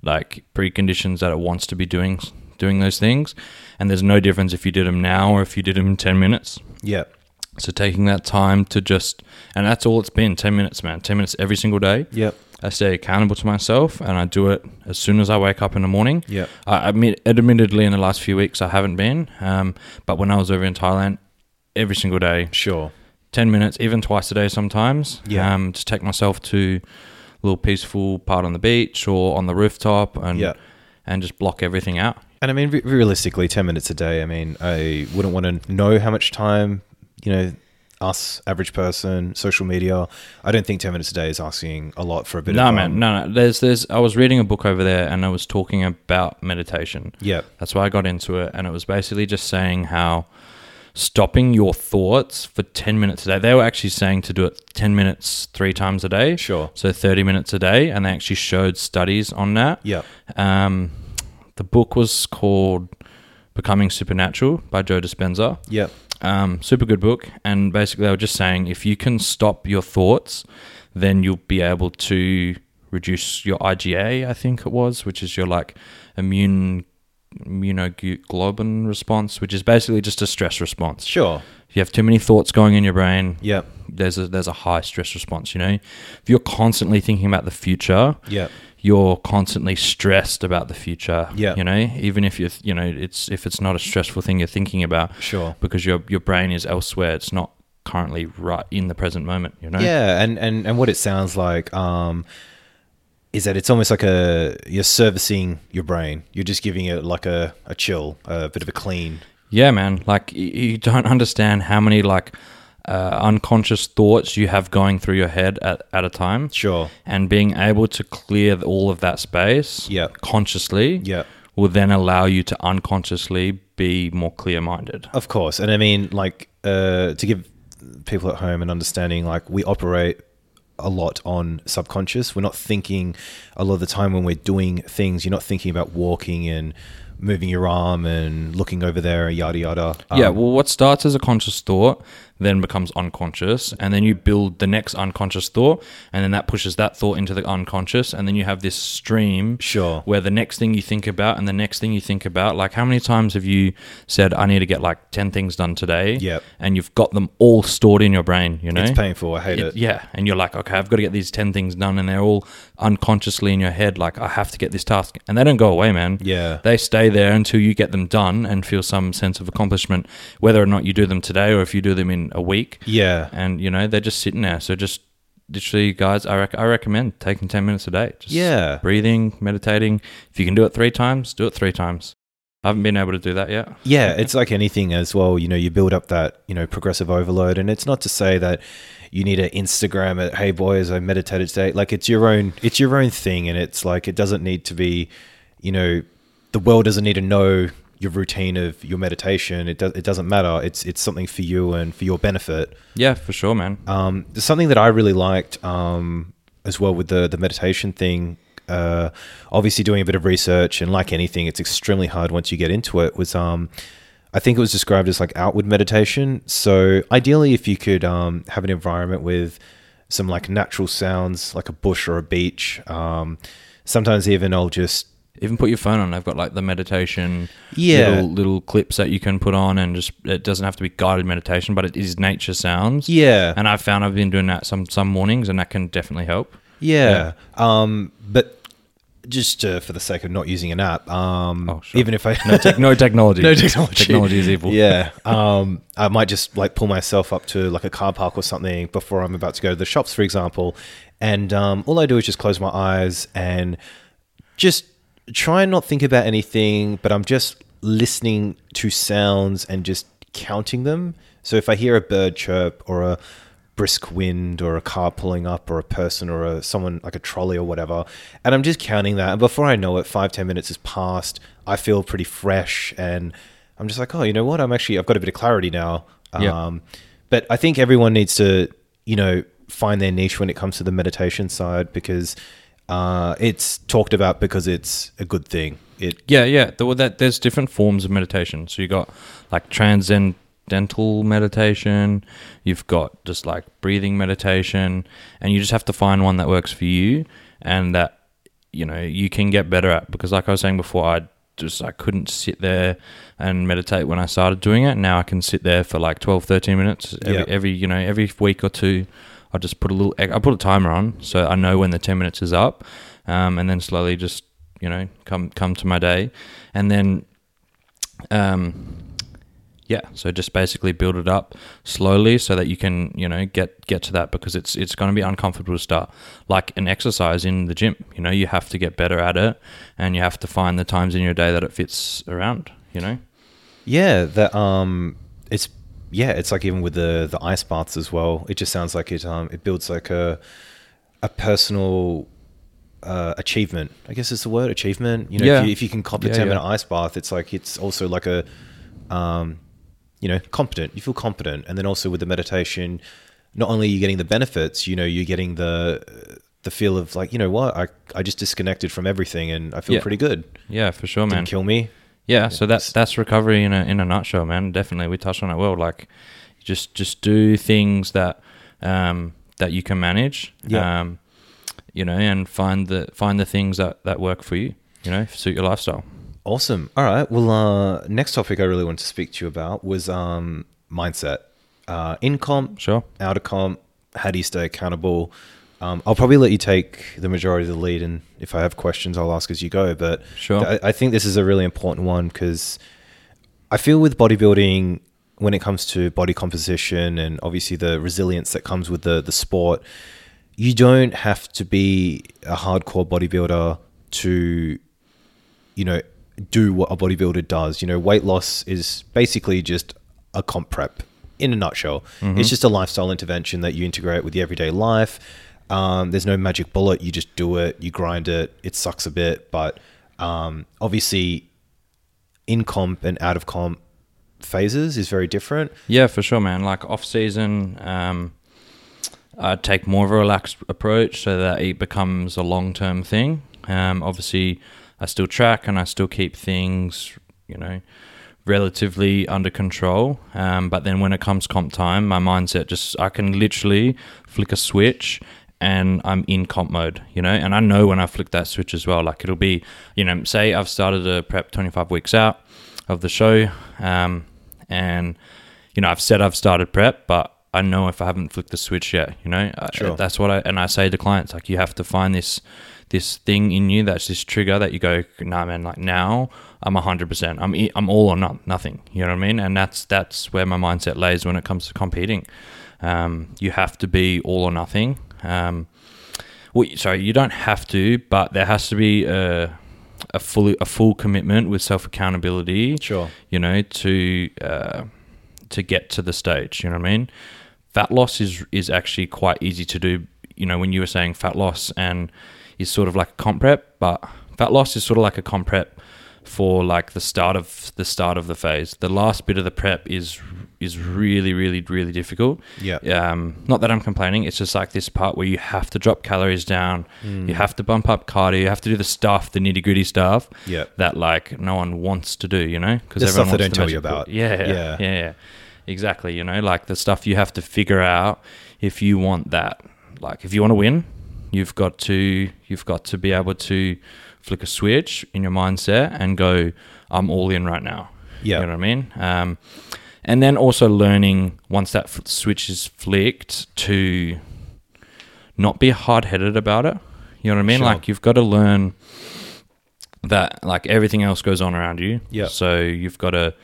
like preconditions that it wants to be doing doing those things, and there's no difference if you did them now or if you did them in ten minutes. yeah, So taking that time to just, and that's all it's been, ten minutes, man, ten minutes every single day. yep, I stay accountable to myself, and I do it as soon as I wake up in the morning. Yeah. I admit, admittedly, in the last few weeks, I haven't been. Um, but when I was over in Thailand, every single day, sure. 10 minutes, even twice a day sometimes, Yeah. um, to take myself to a little peaceful part on the beach or on the rooftop and, Yeah. and just block everything out. And I mean, re- realistically, 10 minutes a day, I mean, I wouldn't want to know how much time, you know, us, average person, social media, I don't think 10 minutes a day is asking a lot for a bit No, of man, no, no. There's, there's, I was reading a book over there and I was talking about meditation. Yeah, That's why I got into it. And it was basically just saying how stopping your thoughts for 10 minutes a day, they were actually saying to do it 10 minutes three times a day. sure. So 30 minutes a day. And they actually showed studies on that. Yeah, Um, the book was called Becoming Supernatural by Joe Dispenza. yeah, Um, super good book. And basically, they were just saying if you can stop your thoughts, then you'll be able to reduce your IgA, I think it was, which is your like immune immunoglobulin response, which is basically just a stress response. sure. If you have too many thoughts going in your brain, Yeah, there's a there's a high stress response. You know, if you're constantly thinking about the future, yeah, you're constantly stressed about the future. Yeah. You know, even if you are you know it's if it's not a stressful thing you're thinking about sure. because your your brain is elsewhere. It's not currently right in the present moment. You know. Yeah, and, and, and what it sounds like um, is that it's almost like a you're servicing your brain. You're just giving it like a, a chill, a bit of a clean. Yeah, man. Like you don't understand how many like uh, unconscious thoughts you have going through your head at, at a time, Sure. and being able to clear all of that space Yeah. consciously Yeah. will then allow you to unconsciously be more clear minded. Of course. And I mean, like, uh, to give people at home an understanding, like, we operate a lot on subconscious. We're not thinking a lot of the time when we're doing things, you're not thinking about walking and moving your arm and looking over there, yada, yada. yeah, Um, well, what starts as a conscious thought then becomes unconscious, and then you build the next unconscious thought, and then that pushes that thought into the unconscious, and then you have this stream Sure. where the next thing you think about and the next thing you think about, like how many times have you said, I need to get like 10 things done today? Yep. And you've got them all stored in your brain, you know? It's painful. I hate It- it. yeah, and you're like, okay, I've got to get these ten things done, and they're all unconsciously in your head. Like, I have to get this task, and they don't go away, man. Yeah. they stay there until you get them done and feel some sense of accomplishment, whether or not you do them today or if you do them in a week. Yeah. And you know, they're just sitting there. So just literally, guys, I rec- I recommend taking ten minutes a day. Just Yeah. breathing, meditating. If you can do it three times, do it three times. I haven't been able to do that yet. Yeah, it's like anything as well. You know, you build up that you know progressive overload, and it's not to say that you need to Instagram it. Hey boys, I meditated today. Like it's your own, it's your own thing, and it's like it doesn't need to be, you know, the world doesn't need to know your routine of your meditation. It does, it doesn't matter. It's it's something for you and for your benefit. Yeah, for sure, man. Um, there's something that I really liked um, as well with the the meditation thing. Uh, obviously, doing a bit of research and like anything, it's extremely hard once you get into it. Was um, I think it was described as like outward meditation. So ideally, if you could um, have an environment with some like natural sounds, like a bush or a beach. Um, sometimes even I'll just Even put your phone on. They've got like the meditation Yeah. little, little clips that you can put on, and just it doesn't have to be guided meditation, but it is nature sounds. yeah, And I've found I've been doing that some some mornings, and that can definitely help. Yeah. Um, but just uh, for the sake of not using an app, um, Oh, sure. even if I No, tech no technology. no technology, Technology is evil. Yeah. Um, I might just like pull myself up to like a car park or something before I'm about to go to the shops, for example, and um, all I do is just close my eyes and just try and not think about anything, but I'm just listening to sounds and just counting them. So if I hear a bird chirp or a brisk wind or a car pulling up or a person or a someone like a trolley or whatever, and I'm just counting that, and before I know it, five ten minutes has passed. I feel pretty fresh, and I'm just like, oh, you know what? I'm actually I've got a bit of clarity now. Yeah. Um, but I think everyone needs to, you know, find their niche when it comes to the meditation side because uh, it's talked about because it's a good thing. It Yeah, yeah. The, well, that there's different forms of meditation. So you got like transcendental meditation. You've got just like breathing meditation, and you just have to find one that works for you and that you know you can get better at. Because like I was saying before, I just I couldn't sit there and meditate when I started doing it. Now I can sit there for like 12, 13 minutes every, Yeah. every you know every week or two. I just put a little. I put a timer on so I know when the ten minutes is up, um, and then slowly just you know come come to my day, and then, um, yeah. So just basically build it up slowly so that you can you know get get to that because it's it's going to be uncomfortable to start. Like an exercise in the gym, you know, you have to get better at it, and you have to find the times in your day that it fits around. You know. Yeah, that um, it's yeah, it's like even with the the ice baths as well. It just sounds like it um, it builds like a a personal uh, achievement. I guess it's the word achievement. You know, Yeah. if, you, if you can Yeah, in yeah. an ice bath, it's like it's also like a um, you know, competent. You feel competent, and then also with the meditation, not only are you getting the benefits, you know, you're getting the the feel of like, you know what, I I just disconnected from everything, and I feel pretty good. Yeah, for sure, man. Didn't kill me. Yeah, so that's that's recovery in a in a nutshell, man. Definitely, we touched on it well. Like, just just do things that um, that you can manage. Yeah. Um, you know, and find the find the things that that work for you. You know, suit your lifestyle. Awesome. All right. Well, uh, next topic I really wanted to speak to you about was um, mindset. Uh, in comp, Sure. out of comp, how do you stay accountable? Um, I'll probably let you take the majority of the lead, and if I have questions, I'll ask as you go. But Sure. I, I think this is a really important one because I feel with bodybuilding, when it comes to body composition and obviously the resilience that comes with the the sport, you don't have to be a hardcore bodybuilder to, you know, do what a bodybuilder does. You know, weight loss is basically just a comp prep in a nutshell. It's just a lifestyle intervention that you integrate with your everyday life. Um, there's no magic bullet. You just do it. You grind it. It sucks a bit, but um, obviously, in comp and out of comp phases is very different. Yeah, for sure, man. Like off season, um, I take more of a relaxed approach so that it becomes a long term thing. Um, obviously, I still track and I still keep things, you know, relatively under control. Um, but then when it comes comp time, my mindset just I can literally flick a switch and I'm in comp mode, you know, and I know when I flick that switch as well. Like it'll be, you know, say I've started a prep 25 weeks out of the show, um, and you know I've said I've started prep, but I know if I haven't flicked the switch yet, you know, I- that's what I and I say to clients like you have to find this this thing in you that's this trigger that you go, nah, man, like now I'm hundred percent, I'm I'm all or not nothing, you know what I mean? And that's that's where my mindset lays when it comes to competing. Um, you have to be all or nothing. Um, well, sorry, you don't have to, but there has to be a, a full a full commitment with self accountability. Sure. You know to uh, to get to the stage. You know what I mean? Fat loss is is actually quite easy to do. You know when you were saying fat loss and is sort of like a comp prep, but fat loss is sort of like a comp prep for like the start of the start of the phase. The last bit of the prep is is really really really difficult. Yeah. Um, not that I'm complaining. It's just like this part where you have to drop calories down. Hmm. You have to bump up cardio. You have to do the stuff, the nitty gritty stuff. Yeah. That like no one wants to do. You know, because The stuff they don't tell you about. Yeah. Yeah. Yeah. Yeah. Exactly. You know, like the stuff you have to figure out if you want that. Like if you want to win, you've got to you've got to be able to flick a switch in your mindset and go, I'm all in right now. Yeah. You know what I mean? Um, and then also learning once that f- switch is flicked to not be hard headed about it. You know what I mean? Sure. Like you've got to learn that like everything else goes on around you. Yeah. So you've got to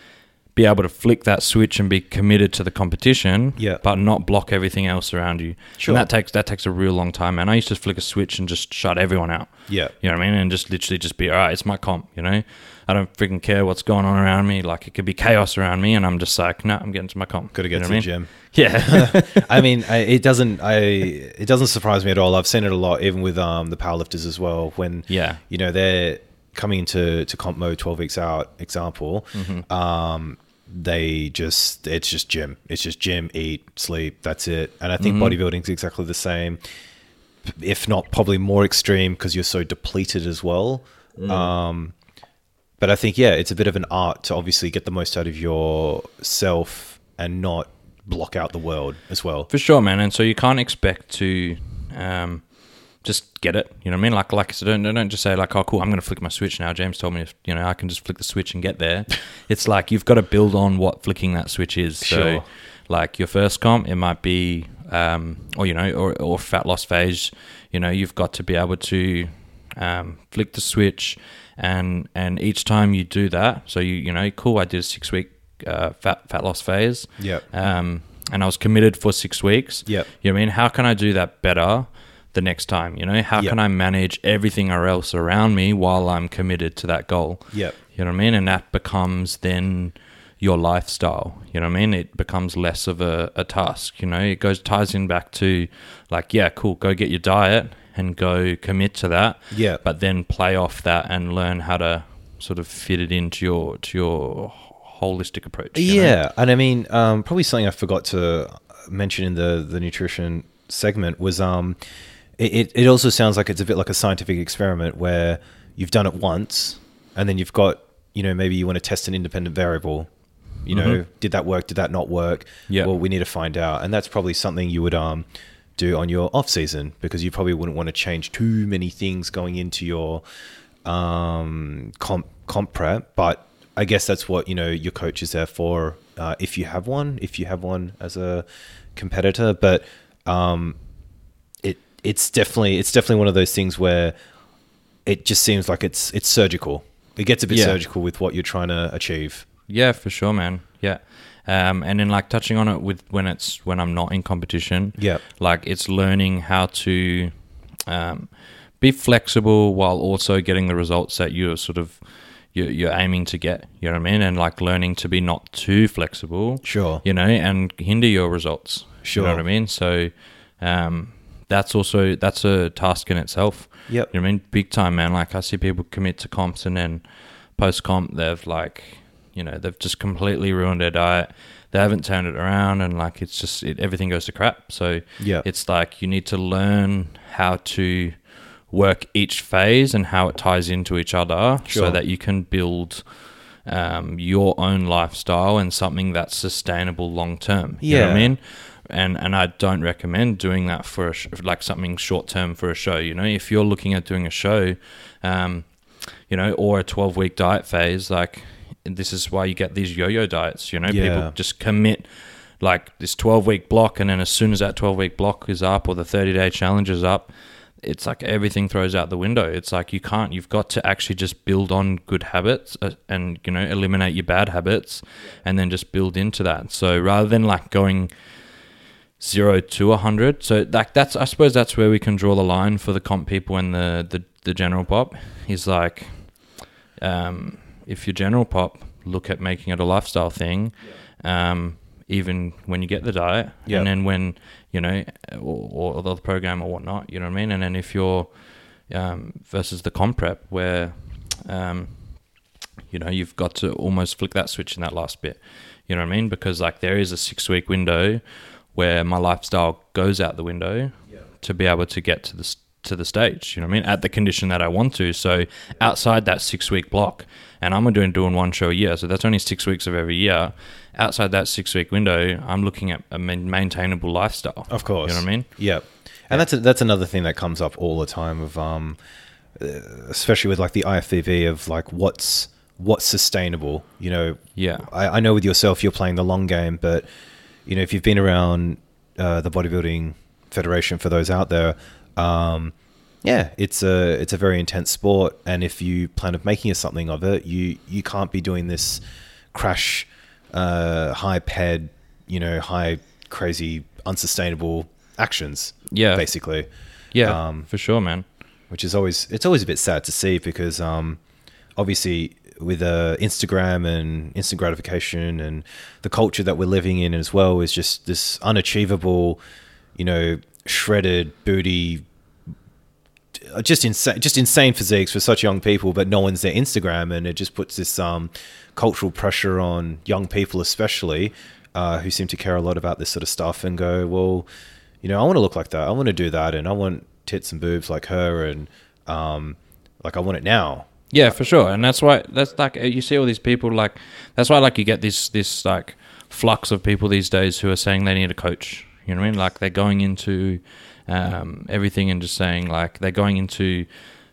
be able to flick that switch and be committed to the competition. Yeah. But not block everything else around you. Sure. And that takes that takes a real long time, man. I used to flick a switch and just shut everyone out. Yeah. You know what I mean? And just literally just be, all right, it's my comp, you know? I don't freaking care what's going on around me. Like it could be chaos around me and I'm just like, no, I'm getting to my comp. Got to You get know to the mean? gym. Yeah. I mean, I, it doesn't. I it doesn't surprise me at all. I've seen it a lot, even with um, the powerlifters as well. When Yeah. you know they're coming into to comp mode, twelve weeks out. Example, Mm-hmm. um, they just it's just gym. It's just gym, eat, sleep. That's it. And I think Mm-hmm. bodybuilding's exactly the same, if not probably more extreme because you're so depleted as well. Mm. Um, but I think yeah, it's a bit of an art to obviously get the most out of yourself and not block out the world as well. For sure, man. And so you can't expect to um, just get it. You know what I mean? Like, like I said, don't, don't just say like, "Oh, cool, I'm going to flick my switch now." James told me, if, you know, I can just flick the switch and get there. it's like you've got to build on what flicking that switch is. So, Sure. like your first comp, it might be, um, or you know, or, or fat loss phase. You know, you've got to be able to um, flick the switch, and and each time you do that, so you you know, cool, I did a six week uh, fat fat loss phase. Yep. Um, and I was committed for six weeks. Yep. You know what I mean? How can I do that better the next time? You know, how Yep. can I manage everything or else around me while I'm committed to that goal? Yep. You know what I mean? And that becomes then your lifestyle. You know what I mean? It becomes less of a, a task. You know, it goes ties in back to like, yeah, cool, go get your diet and go commit to that. Yeah. But then play off that and learn how to sort of fit it into your to your holistic approach. you know? Yeah, and I mean, um, probably something I forgot to mention in the the nutrition segment was um, it it also sounds like it's a bit like a scientific experiment where you've done it once, and then you've got you know maybe you want to test an independent variable. You know, did that work? Did that not work? Yeah. Well, we need to find out, and that's probably something you would um do on your off season because you probably wouldn't want to change too many things going into your um comp comp prep, but I guess that's what you know your coach is there for. Uh, if you have one, if you have one as a competitor, but um, it it's definitely it's definitely one of those things where it just seems like it's it's surgical. It gets a bit Yeah. surgical with what you're trying to achieve. Yeah, for sure, man. Yeah. Um, and then like touching on it with when it's when I'm not in competition. Yeah. Like it's learning how to um, be flexible while also getting the results that you're sort of you're, you're aiming to get. You know what I mean? And like learning to be not too flexible. Sure. You know, and hinder your results. You know Sure. what I mean? So um, that's also that's a task in itself. Yep. You know what I mean? Big time, man. Like I see people commit to comps and then post comp they've like, you know, they've just completely ruined their diet. They haven't turned it around and like it's just it, everything goes to crap. So Yeah. it's like you need to learn how to work each phase and how it ties into each other Sure. so that you can build um, your own lifestyle and something that's sustainable long term. You know what I mean? And and I don't recommend doing that for a sh- like something short term for a show. You know, if you're looking at doing a show, um, you know, or a 12 week diet phase, like this is why you get these yo-yo diets. You know, Yeah. people just commit like this 12 week block, and then as soon as that 12 week block is up or the 30 day challenge is up, it's like everything throws out the window. It's like you can't. You've got to actually just build on good habits uh, and you know eliminate your bad habits, and then just build into that. So rather than like going zero to a hundred, so like that's I suppose that's where we can draw the line for the comp people and the the, the general pop is like um, if you're general pop, look at making it a lifestyle thing. Um, even when you get the diet, Yeah. and then when you know, or, or the program or whatnot, you know what I mean. And then if you're um, versus the comp prep, where um, you know you've got to almost flick that switch in that last bit, you know what I mean? Because like there is a six week window where my lifestyle goes out the window to be able to get to the s- to the stage. You know what I mean? At the condition that I want to. So outside that six week block, and I'm doing doing one show a year, so that's only six weeks of every year. Outside that six week window, I'm looking at a maintainable lifestyle. Of course. you know what I mean? Yeah, and that's a, that's another thing that comes up all the time of um, especially with like the IFBB of like what's what's sustainable. You know, Yeah. I, I know with yourself you're playing the long game, but you know if you've been around uh, the bodybuilding federation for those out there. Um, yeah, it's a it's a very intense sport, and if you plan of making something of it, you you can't be doing this crash, uh, high ped, you know, high crazy unsustainable actions. Yeah. basically, Yeah, Um, for sure, man. which is always it's always a bit sad to see because um, obviously with uh, Instagram and instant gratification and the culture that we're living in as well is just this unachievable, you know, shredded booty, just insane, just insane physiques for such young people, but no one's their Instagram, and it just puts this um, cultural pressure on young people, especially uh, who seem to care a lot about this sort of stuff, and go, well, you know, I want to look like that, I want to do that, and I want tits and boobs like her, and um, like I want it now. Yeah, for sure, and that's why that's like uh, you see all these people like that's why like you get this this like flux of people these days who are saying they need a coach. You know what I mean? Like they're going into um, everything and just saying like they're going into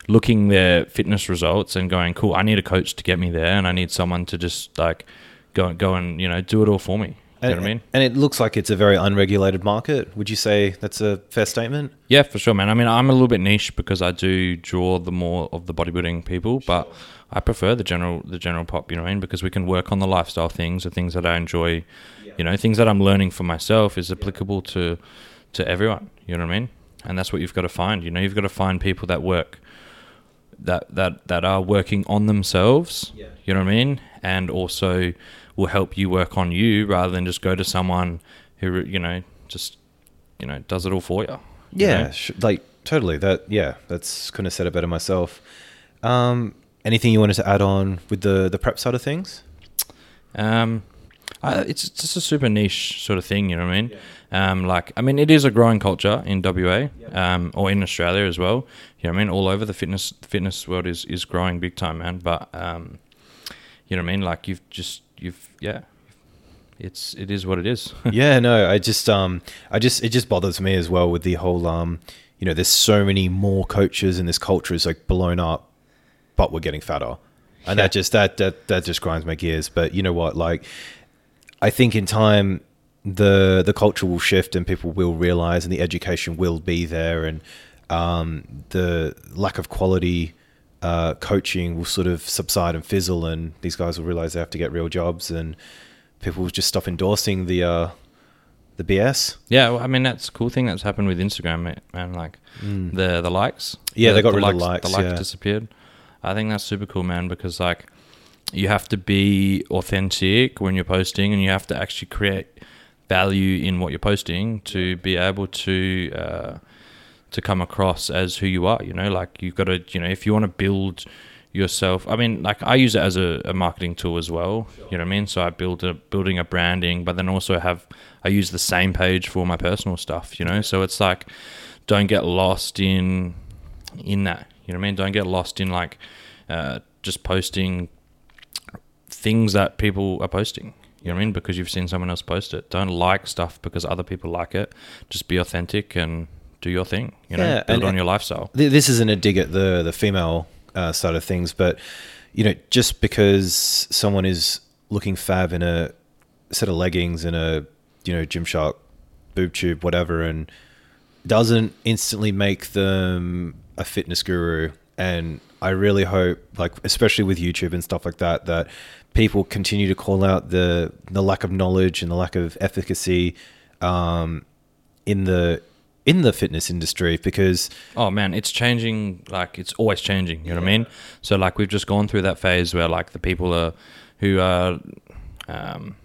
looking their fitness results and going, cool, I need a coach to get me there, and I need someone to just like go go and you know do it all for me. You know what I mean? And it looks like it's a very unregulated market. Would you say that's a fair statement? Yeah, for sure, man. I mean, I'm a little bit niche because I do draw the more of the bodybuilding people, but I prefer the general the general pop. You know what I mean? Because we can work on the lifestyle things, the things that I enjoy. You know, things that I'm learning for myself is applicable to to everyone. You know what I mean? And that's what you've got to find. You know, you've got to find people that work that that that are working on themselves. Yeah. You know what I mean? And also will help you work on you rather than just go to someone who you know just you know does it all for you. you Yeah, know? sh- like totally. That yeah, that's couldn't have said it better myself. Um, anything you wanted to add on with the the prep side of things? Um, I, it's just a super niche sort of thing, you know what I mean? Um, like, I mean, it is a growing culture in WA, um, or in Australia as well. You know what I mean? All over the fitness fitness world is, is growing big time, man. But um, you know what I mean? Like, you've just you've yeah, it's it is what it is. yeah, no, I just um I just it just bothers me as well with the whole um you know there's so many more coaches and this culture is like blown up, but we're getting fatter, and Yeah. that just that that that just grinds my gears. But you know what, like I think in time the the culture will shift and people will realize and the education will be there and um, the lack of quality uh, coaching will sort of subside and fizzle and these guys will realize they have to get real jobs and people will just stop endorsing the uh, the BS. yeah, well, I mean, that's a cool thing that's happened with Instagram, man. Like the the likes. Mm. Yeah, the, they got the rid of the The likes, likes yeah. disappeared. I think that's super cool, man, because like you have to be authentic when you're posting, and you have to actually create value in what you're posting to be able to uh, to come across as who you are. You know, like you've got to, you know, if you want to build yourself. I mean, like I use it as a, a marketing tool as well. You know what I mean? So I build a building a branding, but then also have I use the same page for my personal stuff. You know, so it's like don't get lost in in that. You know what I mean? Don't get lost in like uh, just posting things that people are posting. You know what I mean? Because you've seen someone else post it. Don't like stuff because other people like it. Just be authentic and do your thing. You know, Yeah, build and- on your lifestyle. Th- This isn't a dig at the the female uh, side of things, but you know, just because someone is looking fab in a set of leggings and a you know Gymshark boob tube, whatever, and doesn't instantly make them a fitness guru. And I really hope, like especially with YouTube and stuff like that, that people continue to call out the the lack of knowledge and the lack of efficacy um, in the in the fitness industry because Oh man, it's changing. Like it's always changing. You know what I mean? So like we've just gone through that phase where like the people are who are, um,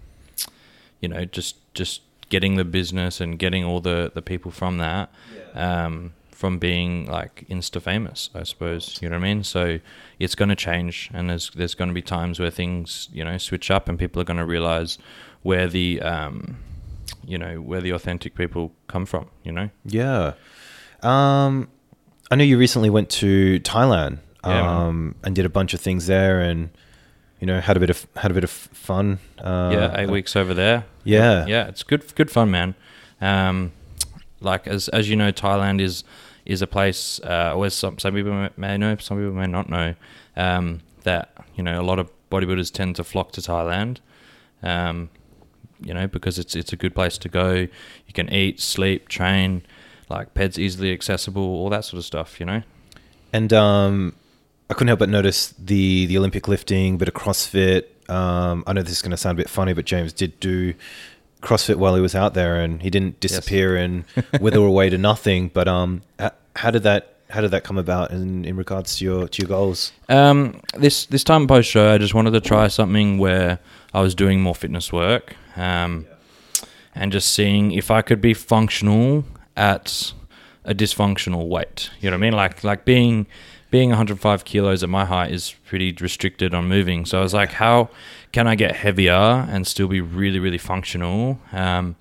you know, just just getting the business and getting all the the people from that, um, from being like insta famous. I suppose you know what I mean. So it's going to change, and there's there's going to be times where things you know switch up, and people are going to realize where the um, you know where the authentic people come from. You know. yeah. Um, I know you recently went to Thailand Yeah, um, and did a bunch of things there, and you know had a bit of had a bit of fun. Uh, yeah, eight weeks over there. Yeah. yeah, it's good, good fun, man. Um, like as as you know, Thailand is is a place uh, where some some people may- may know, some people may not know um, that you know a lot of bodybuilders tend to flock to Thailand. Um, you know because it's it's a good place to go. You can eat, sleep, train. Like peds easily accessible, all that sort of stuff. You know. And um, I couldn't help but notice the the Olympic lifting, bit of CrossFit. Um, I know this is going to sound a bit funny, but James did do CrossFit while he was out there, and he didn't disappear and wither away to nothing. But um, how did that how did that come about in, in regards to your to your goals? Um, this this time post show, I just wanted to try something where I was doing more fitness work, um, and just seeing if I could be functional at a dysfunctional weight. You know what I mean? Like like being being 105 kilos at my height is pretty restricted on moving. So I was like, how can I get heavier and still be really really functional? Um,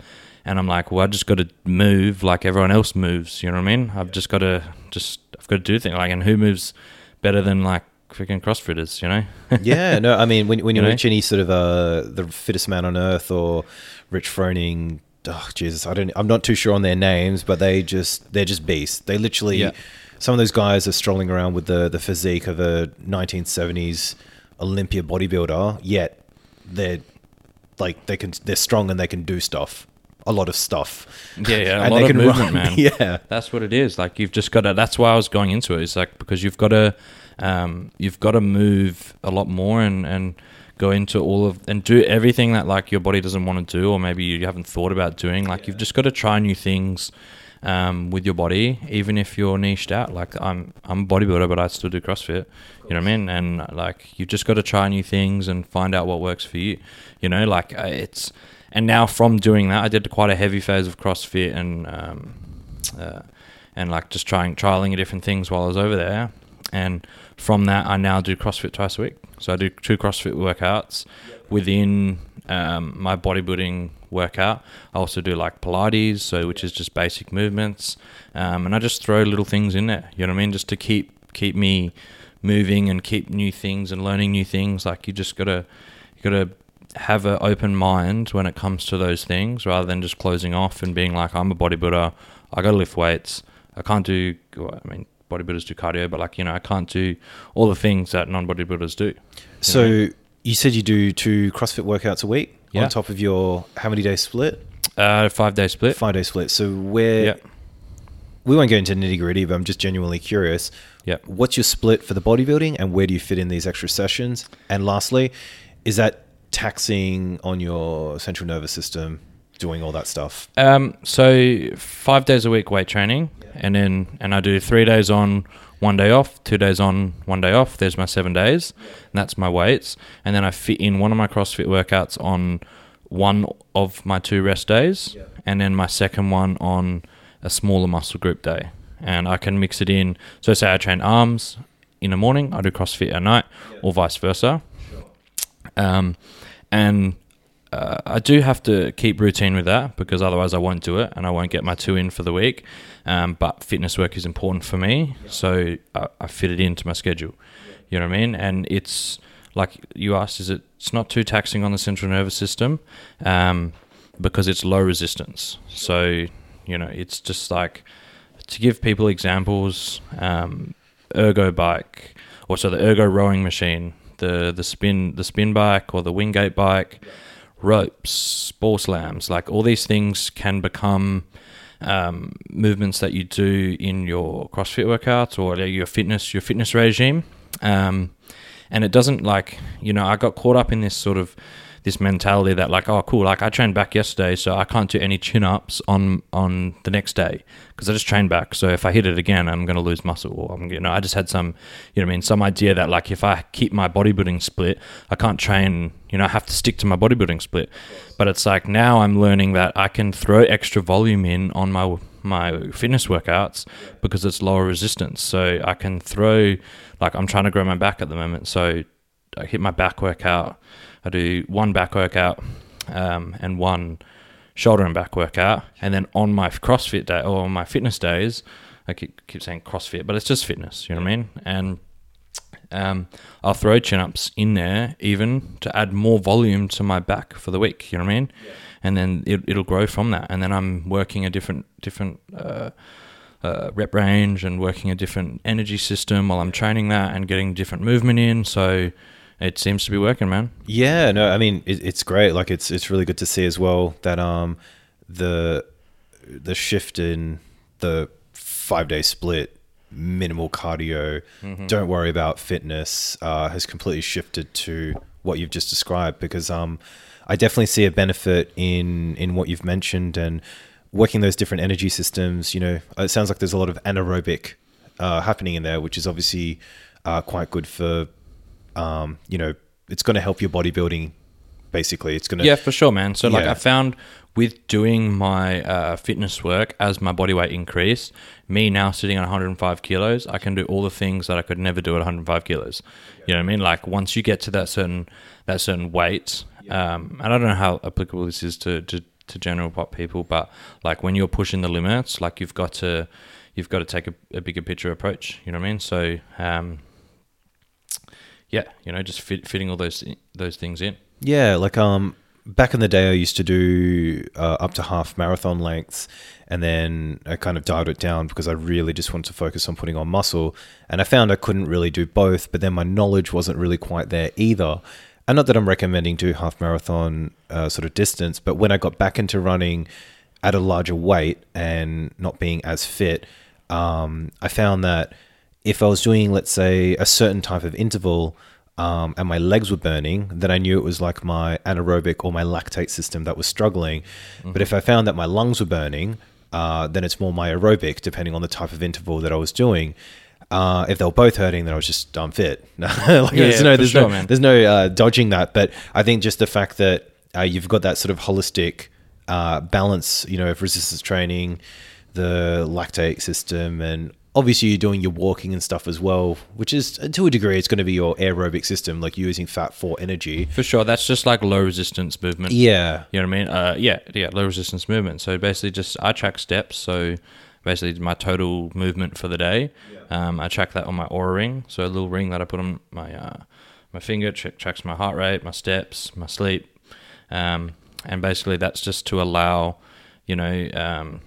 and I'm like, well, I just got to move like everyone else moves. You know what I mean? I've just got to just I've got to do things like, and who moves better than like freaking CrossFitters? You know? yeah, no, I mean when when you, You know? reach any sort of uh, the fittest man on earth or Rich Froning. Oh Jesus, I don't. I'm not too sure on their names, but they just they're just beasts. They literally, Yeah. Some of those guys are strolling around with the the physique of a 1970s Olympia bodybuilder. Yet they're like they can they're strong and they can do stuff, a lot of stuff. Yeah, yeah, a And lot they of can movement, run. man. Yeah, That's what it is. Like you've just got to. That's why I was going into it. It's like because you've got to, um, you've got to move a lot more and and go into all of and do everything that like your body doesn't want to do, or maybe you haven't thought about doing. Like you've just got to try new things. Um, with your body, even if you're niched out, like I'm, I'm a bodybuilder, but I still do CrossFit. You know what I mean? And like you've just got to try new things and find out what works for you. You know, like uh, it's, and now from doing that, I did quite a heavy phase of CrossFit and um, uh, and like just trying trialing different things while I was over there. And from that, I now do CrossFit twice a week. So I do two CrossFit workouts within um, my bodybuilding workout. I also do like Pilates, so which is just basic movements, um, and I just throw little things in there. You know what I mean? Just to keep keep me moving and keep new things and learning new things. Like you just gotta you gotta have an open mind when it comes to those things, rather than just closing off and being like, I'm a bodybuilder. I gotta lift weights. I can't do. I mean, bodybuilders do cardio, but like you know, I can't do all the things that non-bodybuilders do. So you said you do two CrossFit workouts a week Yeah. on top of your how many day split? Uh, five day split. Five day split. So where Yeah. we won't get into nitty gritty, but I'm just genuinely curious. Yeah. What's your split for the bodybuilding, and where do you fit in these extra sessions? And lastly, is that taxing on your central nervous system, doing all that stuff? Um, so five days a week weight training, and then and I do three days on, one day off, two days on, one day off. There's my seven days, and that's my weights. And then I fit in one of my CrossFit workouts on one of my two rest days, and then my second one on a smaller muscle group day. And I can mix it in. So say I train arms in the morning, I do CrossFit at night, or vice versa. Um, and uh, I do have to keep routine with that because otherwise I won't do it and I won't get my two in for the week. Um, but fitness work is important for me, so I, I fit it into my schedule. You know what I mean? And it's like you asked, is it? It's not too taxing on the central nervous system um, because it's low resistance. So you know, it's just like to give people examples. Um, ergo bike, or so the ergo rowing machine, the the spin the spin bike or the wingate bike, ropes, ball slams, like all these things can become um, movements that you do in your CrossFit workouts or your fitness your fitness regime. Um, and it doesn't like you know I got caught up in this sort of this mentality that like, oh, cool, like I trained back yesterday, so I can't do any chin ups on on the next day because I just trained back. So if I hit it again, I'm going to lose muscle. Or I'm, you know, I just had some, you know, I mean, some idea that like if I keep my bodybuilding split, I can't train. You know, I have to stick to my bodybuilding split. But it's like now I'm learning that I can throw extra volume in on my my fitness workouts because it's lower resistance. So I can throw like I'm trying to grow my back at the moment. So I hit my back workout. I do one back workout um, and one shoulder and back workout, and then on my CrossFit day or on my fitness days, I keep, keep saying CrossFit, but it's just fitness. You know what I mean? And um, I'll throw chin ups in there even to add more volume to my back for the week. You know what I mean? Yeah. And then it, it'll grow from that. And then I'm working a different different uh, uh, rep range and working a different energy system while I'm training that and getting different movement in. So it seems to be working, man. Yeah, no, I mean it, it's great. Like it's it's really good to see as well that um the the shift in the five day split, minimal cardio, mm-hmm. don't worry about fitness, uh, has completely shifted to what you've just described because um I definitely see a benefit in in what you've mentioned and working those different energy systems. You know, it sounds like there's a lot of anaerobic uh, happening in there, which is obviously uh, quite good for um, you know, it's going to help your bodybuilding. Basically, it's going to yeah, for sure, man. So like, I found with doing my uh, fitness work as my body weight increased, me now sitting at 105 kilos, I can do all the things that I could never do at 105 kilos. You know what I mean? Like once you get to that certain that certain weight, um, and I don't know how applicable this is to, to to general pop people, but like when you're pushing the limits, like you've got to you've got to take a, a bigger picture approach. You know what I mean? So um, yeah, you know, just fit, fitting all those those things in. Yeah, like um, back in the day, I used to do uh, up to half marathon lengths, and then I kind of dialed it down because I really just wanted to focus on putting on muscle. And I found I couldn't really do both, but then my knowledge wasn't really quite there either. And not that I'm recommending do half marathon uh, sort of distance, but when I got back into running at a larger weight and not being as fit, um, I found that if I was doing, let's say, a certain type of interval um, and my legs were burning, then I knew it was like my anaerobic or my lactate system that was struggling. Mm-hmm. But if I found that my lungs were burning, uh, then it's more my aerobic, depending on the type of interval that I was doing. Uh, if they were both hurting, then I was just unfit. like yeah, there's no, there's, sure, no there's no uh, dodging that. But I think just the fact that uh, you've got that sort of holistic uh, balance, you know, of resistance training, the lactate system, and obviously you're doing your walking and stuff as well, which is to a degree it's going to be your aerobic system, like using fat for energy. For sure, that's just like low resistance movement. Yeah, you know what I mean. Uh, yeah, yeah, low resistance movement. So basically, just I track steps. So basically, my total movement for the day. Um, I track that on my Oura ring. So a little ring that I put on my uh, my finger tra- tracks my heart rate, my steps, my sleep, um, and basically that's just to allow, you know, um,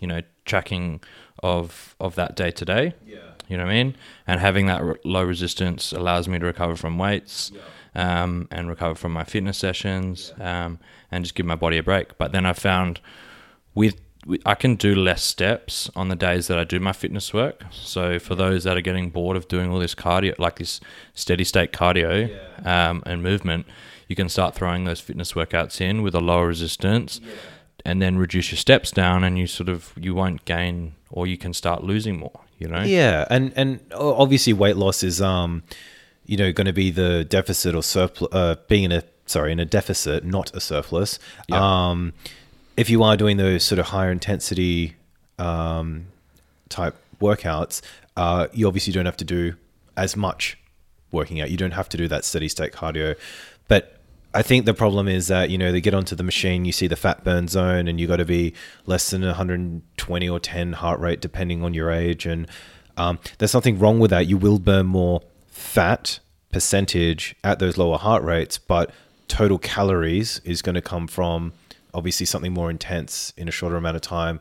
you know, tracking of of that day to day. Yeah. You know what I mean? And having that re- low resistance allows me to recover from weights yeah. um, and recover from my fitness sessions yeah. um, and just give my body a break. But then I found with I can do less steps on the days that I do my fitness work. So for those that are getting bored of doing all this cardio, like this steady state cardio yeah. um, and movement, you can start throwing those fitness workouts in with a lower resistance, yeah. And then reduce your steps down, and you sort of you won't gain or you can start losing more. You know. Yeah, and and obviously weight loss is um, you know, going to be the deficit or surplus, uh, being in a sorry in a deficit, not a surplus. Yeah. Um, if you are doing those sort of higher intensity um, type workouts, uh, you obviously don't have to do as much working out. You don't have to do that steady state cardio, but I think the problem is that you know they get onto the machine, you see the fat burn zone, and you got to be less than 120 or 10 heart rate depending on your age, and um, there's nothing wrong with that. You will burn more fat percentage at those lower heart rates, but total calories is going to come from obviously something more intense in a shorter amount of time,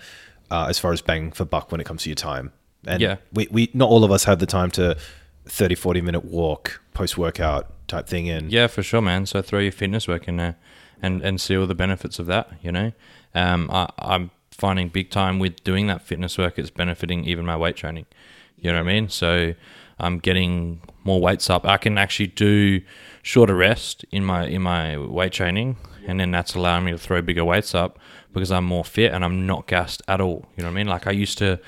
uh, as far as bang for buck when it comes to your time. And yeah. we, we not all of us have the time to 30, 40 minute walk post workout type thing in. Yeah, for sure, man. So throw your fitness work in there and, and see all the benefits of that, you know? Um, I, I'm finding big time with doing that fitness work, it's benefiting even my weight training. You know what I mean? So I'm getting more weights up. I can actually do shorter rest in my in my weight training, and then that's allowing me to throw bigger weights up because I'm more fit and I'm not gassed at all. You know what I mean? Like I used to,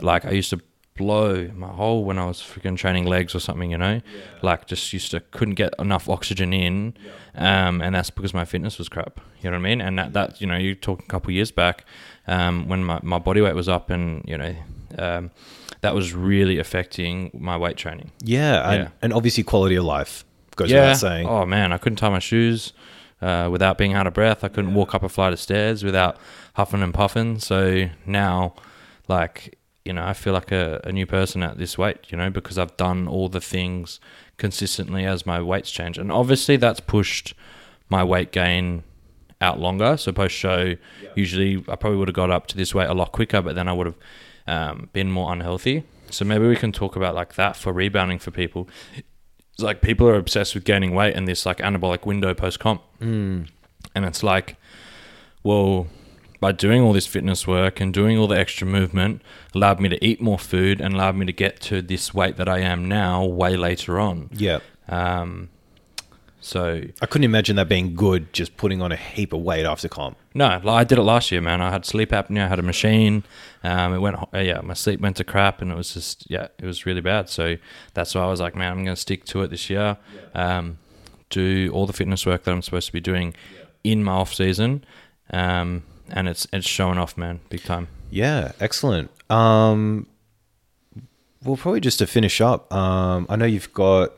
like I used to blow my hole when I was freaking training legs or something. You know, yeah. like just used to couldn't get enough oxygen in, yeah. um, and that's because my fitness was crap. You know what I mean? And that that you know you talk a couple years back, um, when my my body weight was up and you know. Um, that was really affecting my weight training. Yeah, and, and obviously quality of life goes yeah. without saying. Oh man, I couldn't tie my shoes uh, without being out of breath. I couldn't yeah. walk up a flight of stairs without huffing and puffing. So now, like you know, I feel like a, a new person at this weight. You know, because I've done all the things consistently as my weights change, and obviously that's pushed my weight gain out longer. So post show, yeah. usually I probably would have got up to this weight a lot quicker, but then I would have um, been more unhealthy. So maybe we can talk about like that for rebounding for people. It's like people are obsessed with gaining weight and this like anabolic window post comp, mm. and it's like, well, by doing all this fitness work and doing all the extra movement, allowed me to eat more food and allowed me to get to this weight that I am now way later on. Yeah. Um, so I couldn't imagine that being good, just putting on a heap of weight after comp. No, I did it last year, man. I had sleep apnea, I had a machine. Um, it went, yeah, my sleep went to crap, and it was just, yeah, it was really bad. So that's why I was like, man, I'm going to stick to it this year. Um, do all the fitness work that I'm supposed to be doing in my off season, um, and it's it's showing off, man, big time. Yeah, excellent. Um, well, probably just to finish up, um, I know you've got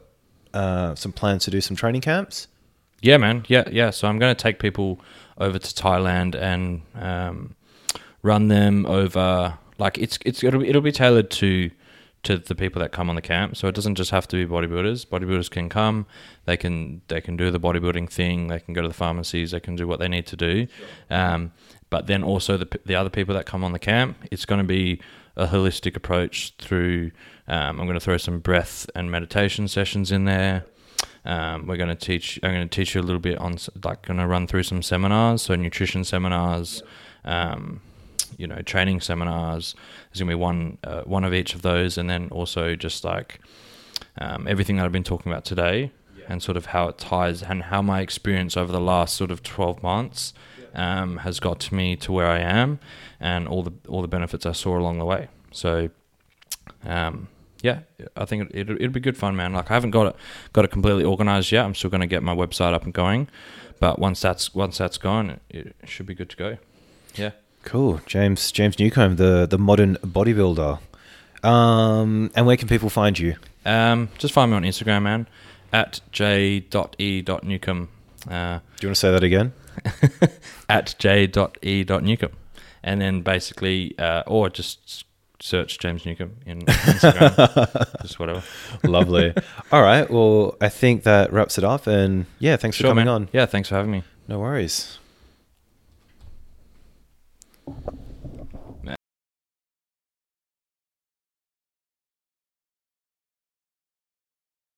uh, some plans to do some training camps? Yeah, man. Yeah, yeah. So I'm going to take people over to Thailand and um, run them over. Like it's it's it'll be, it'll be tailored to to the people that come on the camp. So it doesn't just have to be bodybuilders. Bodybuilders can come. They can they can do the bodybuilding thing. They can go to the pharmacies. They can do what they need to do. Um, but then also the the other people that come on the camp, it's going to be a holistic approach through. Um, I'm going to throw some breath and meditation sessions in there. Um, we're going to teach. I'm going to teach you a little bit on like going to run through some seminars, so nutrition seminars, um, you know, training seminars. There's going to be one uh, one of each of those, and then also just like um, everything that I've been talking about today, and sort of how it ties and how my experience over the last sort of 12 months um, has got me to where I am, and all the all the benefits I saw along the way. So, um, yeah, I think it, it, it'll be good fun, man. Like I haven't got it got it completely organized yet. I'm still going to get my website up and going, but once that's once that's gone, it, it should be good to go. Yeah. Cool, James James Newcombe, the the modern bodybuilder. Um, and where can people find you? Um, just find me on Instagram, man, at j.e.newcomb. Uh, Do you want to say that again? at j.e.newcomb. And then basically, uh, or just search James Newcombe in Instagram, just whatever. Lovely. All right. Well, I think that wraps it up. And yeah, thanks sure, for coming man. on. Yeah, thanks for having me. No worries.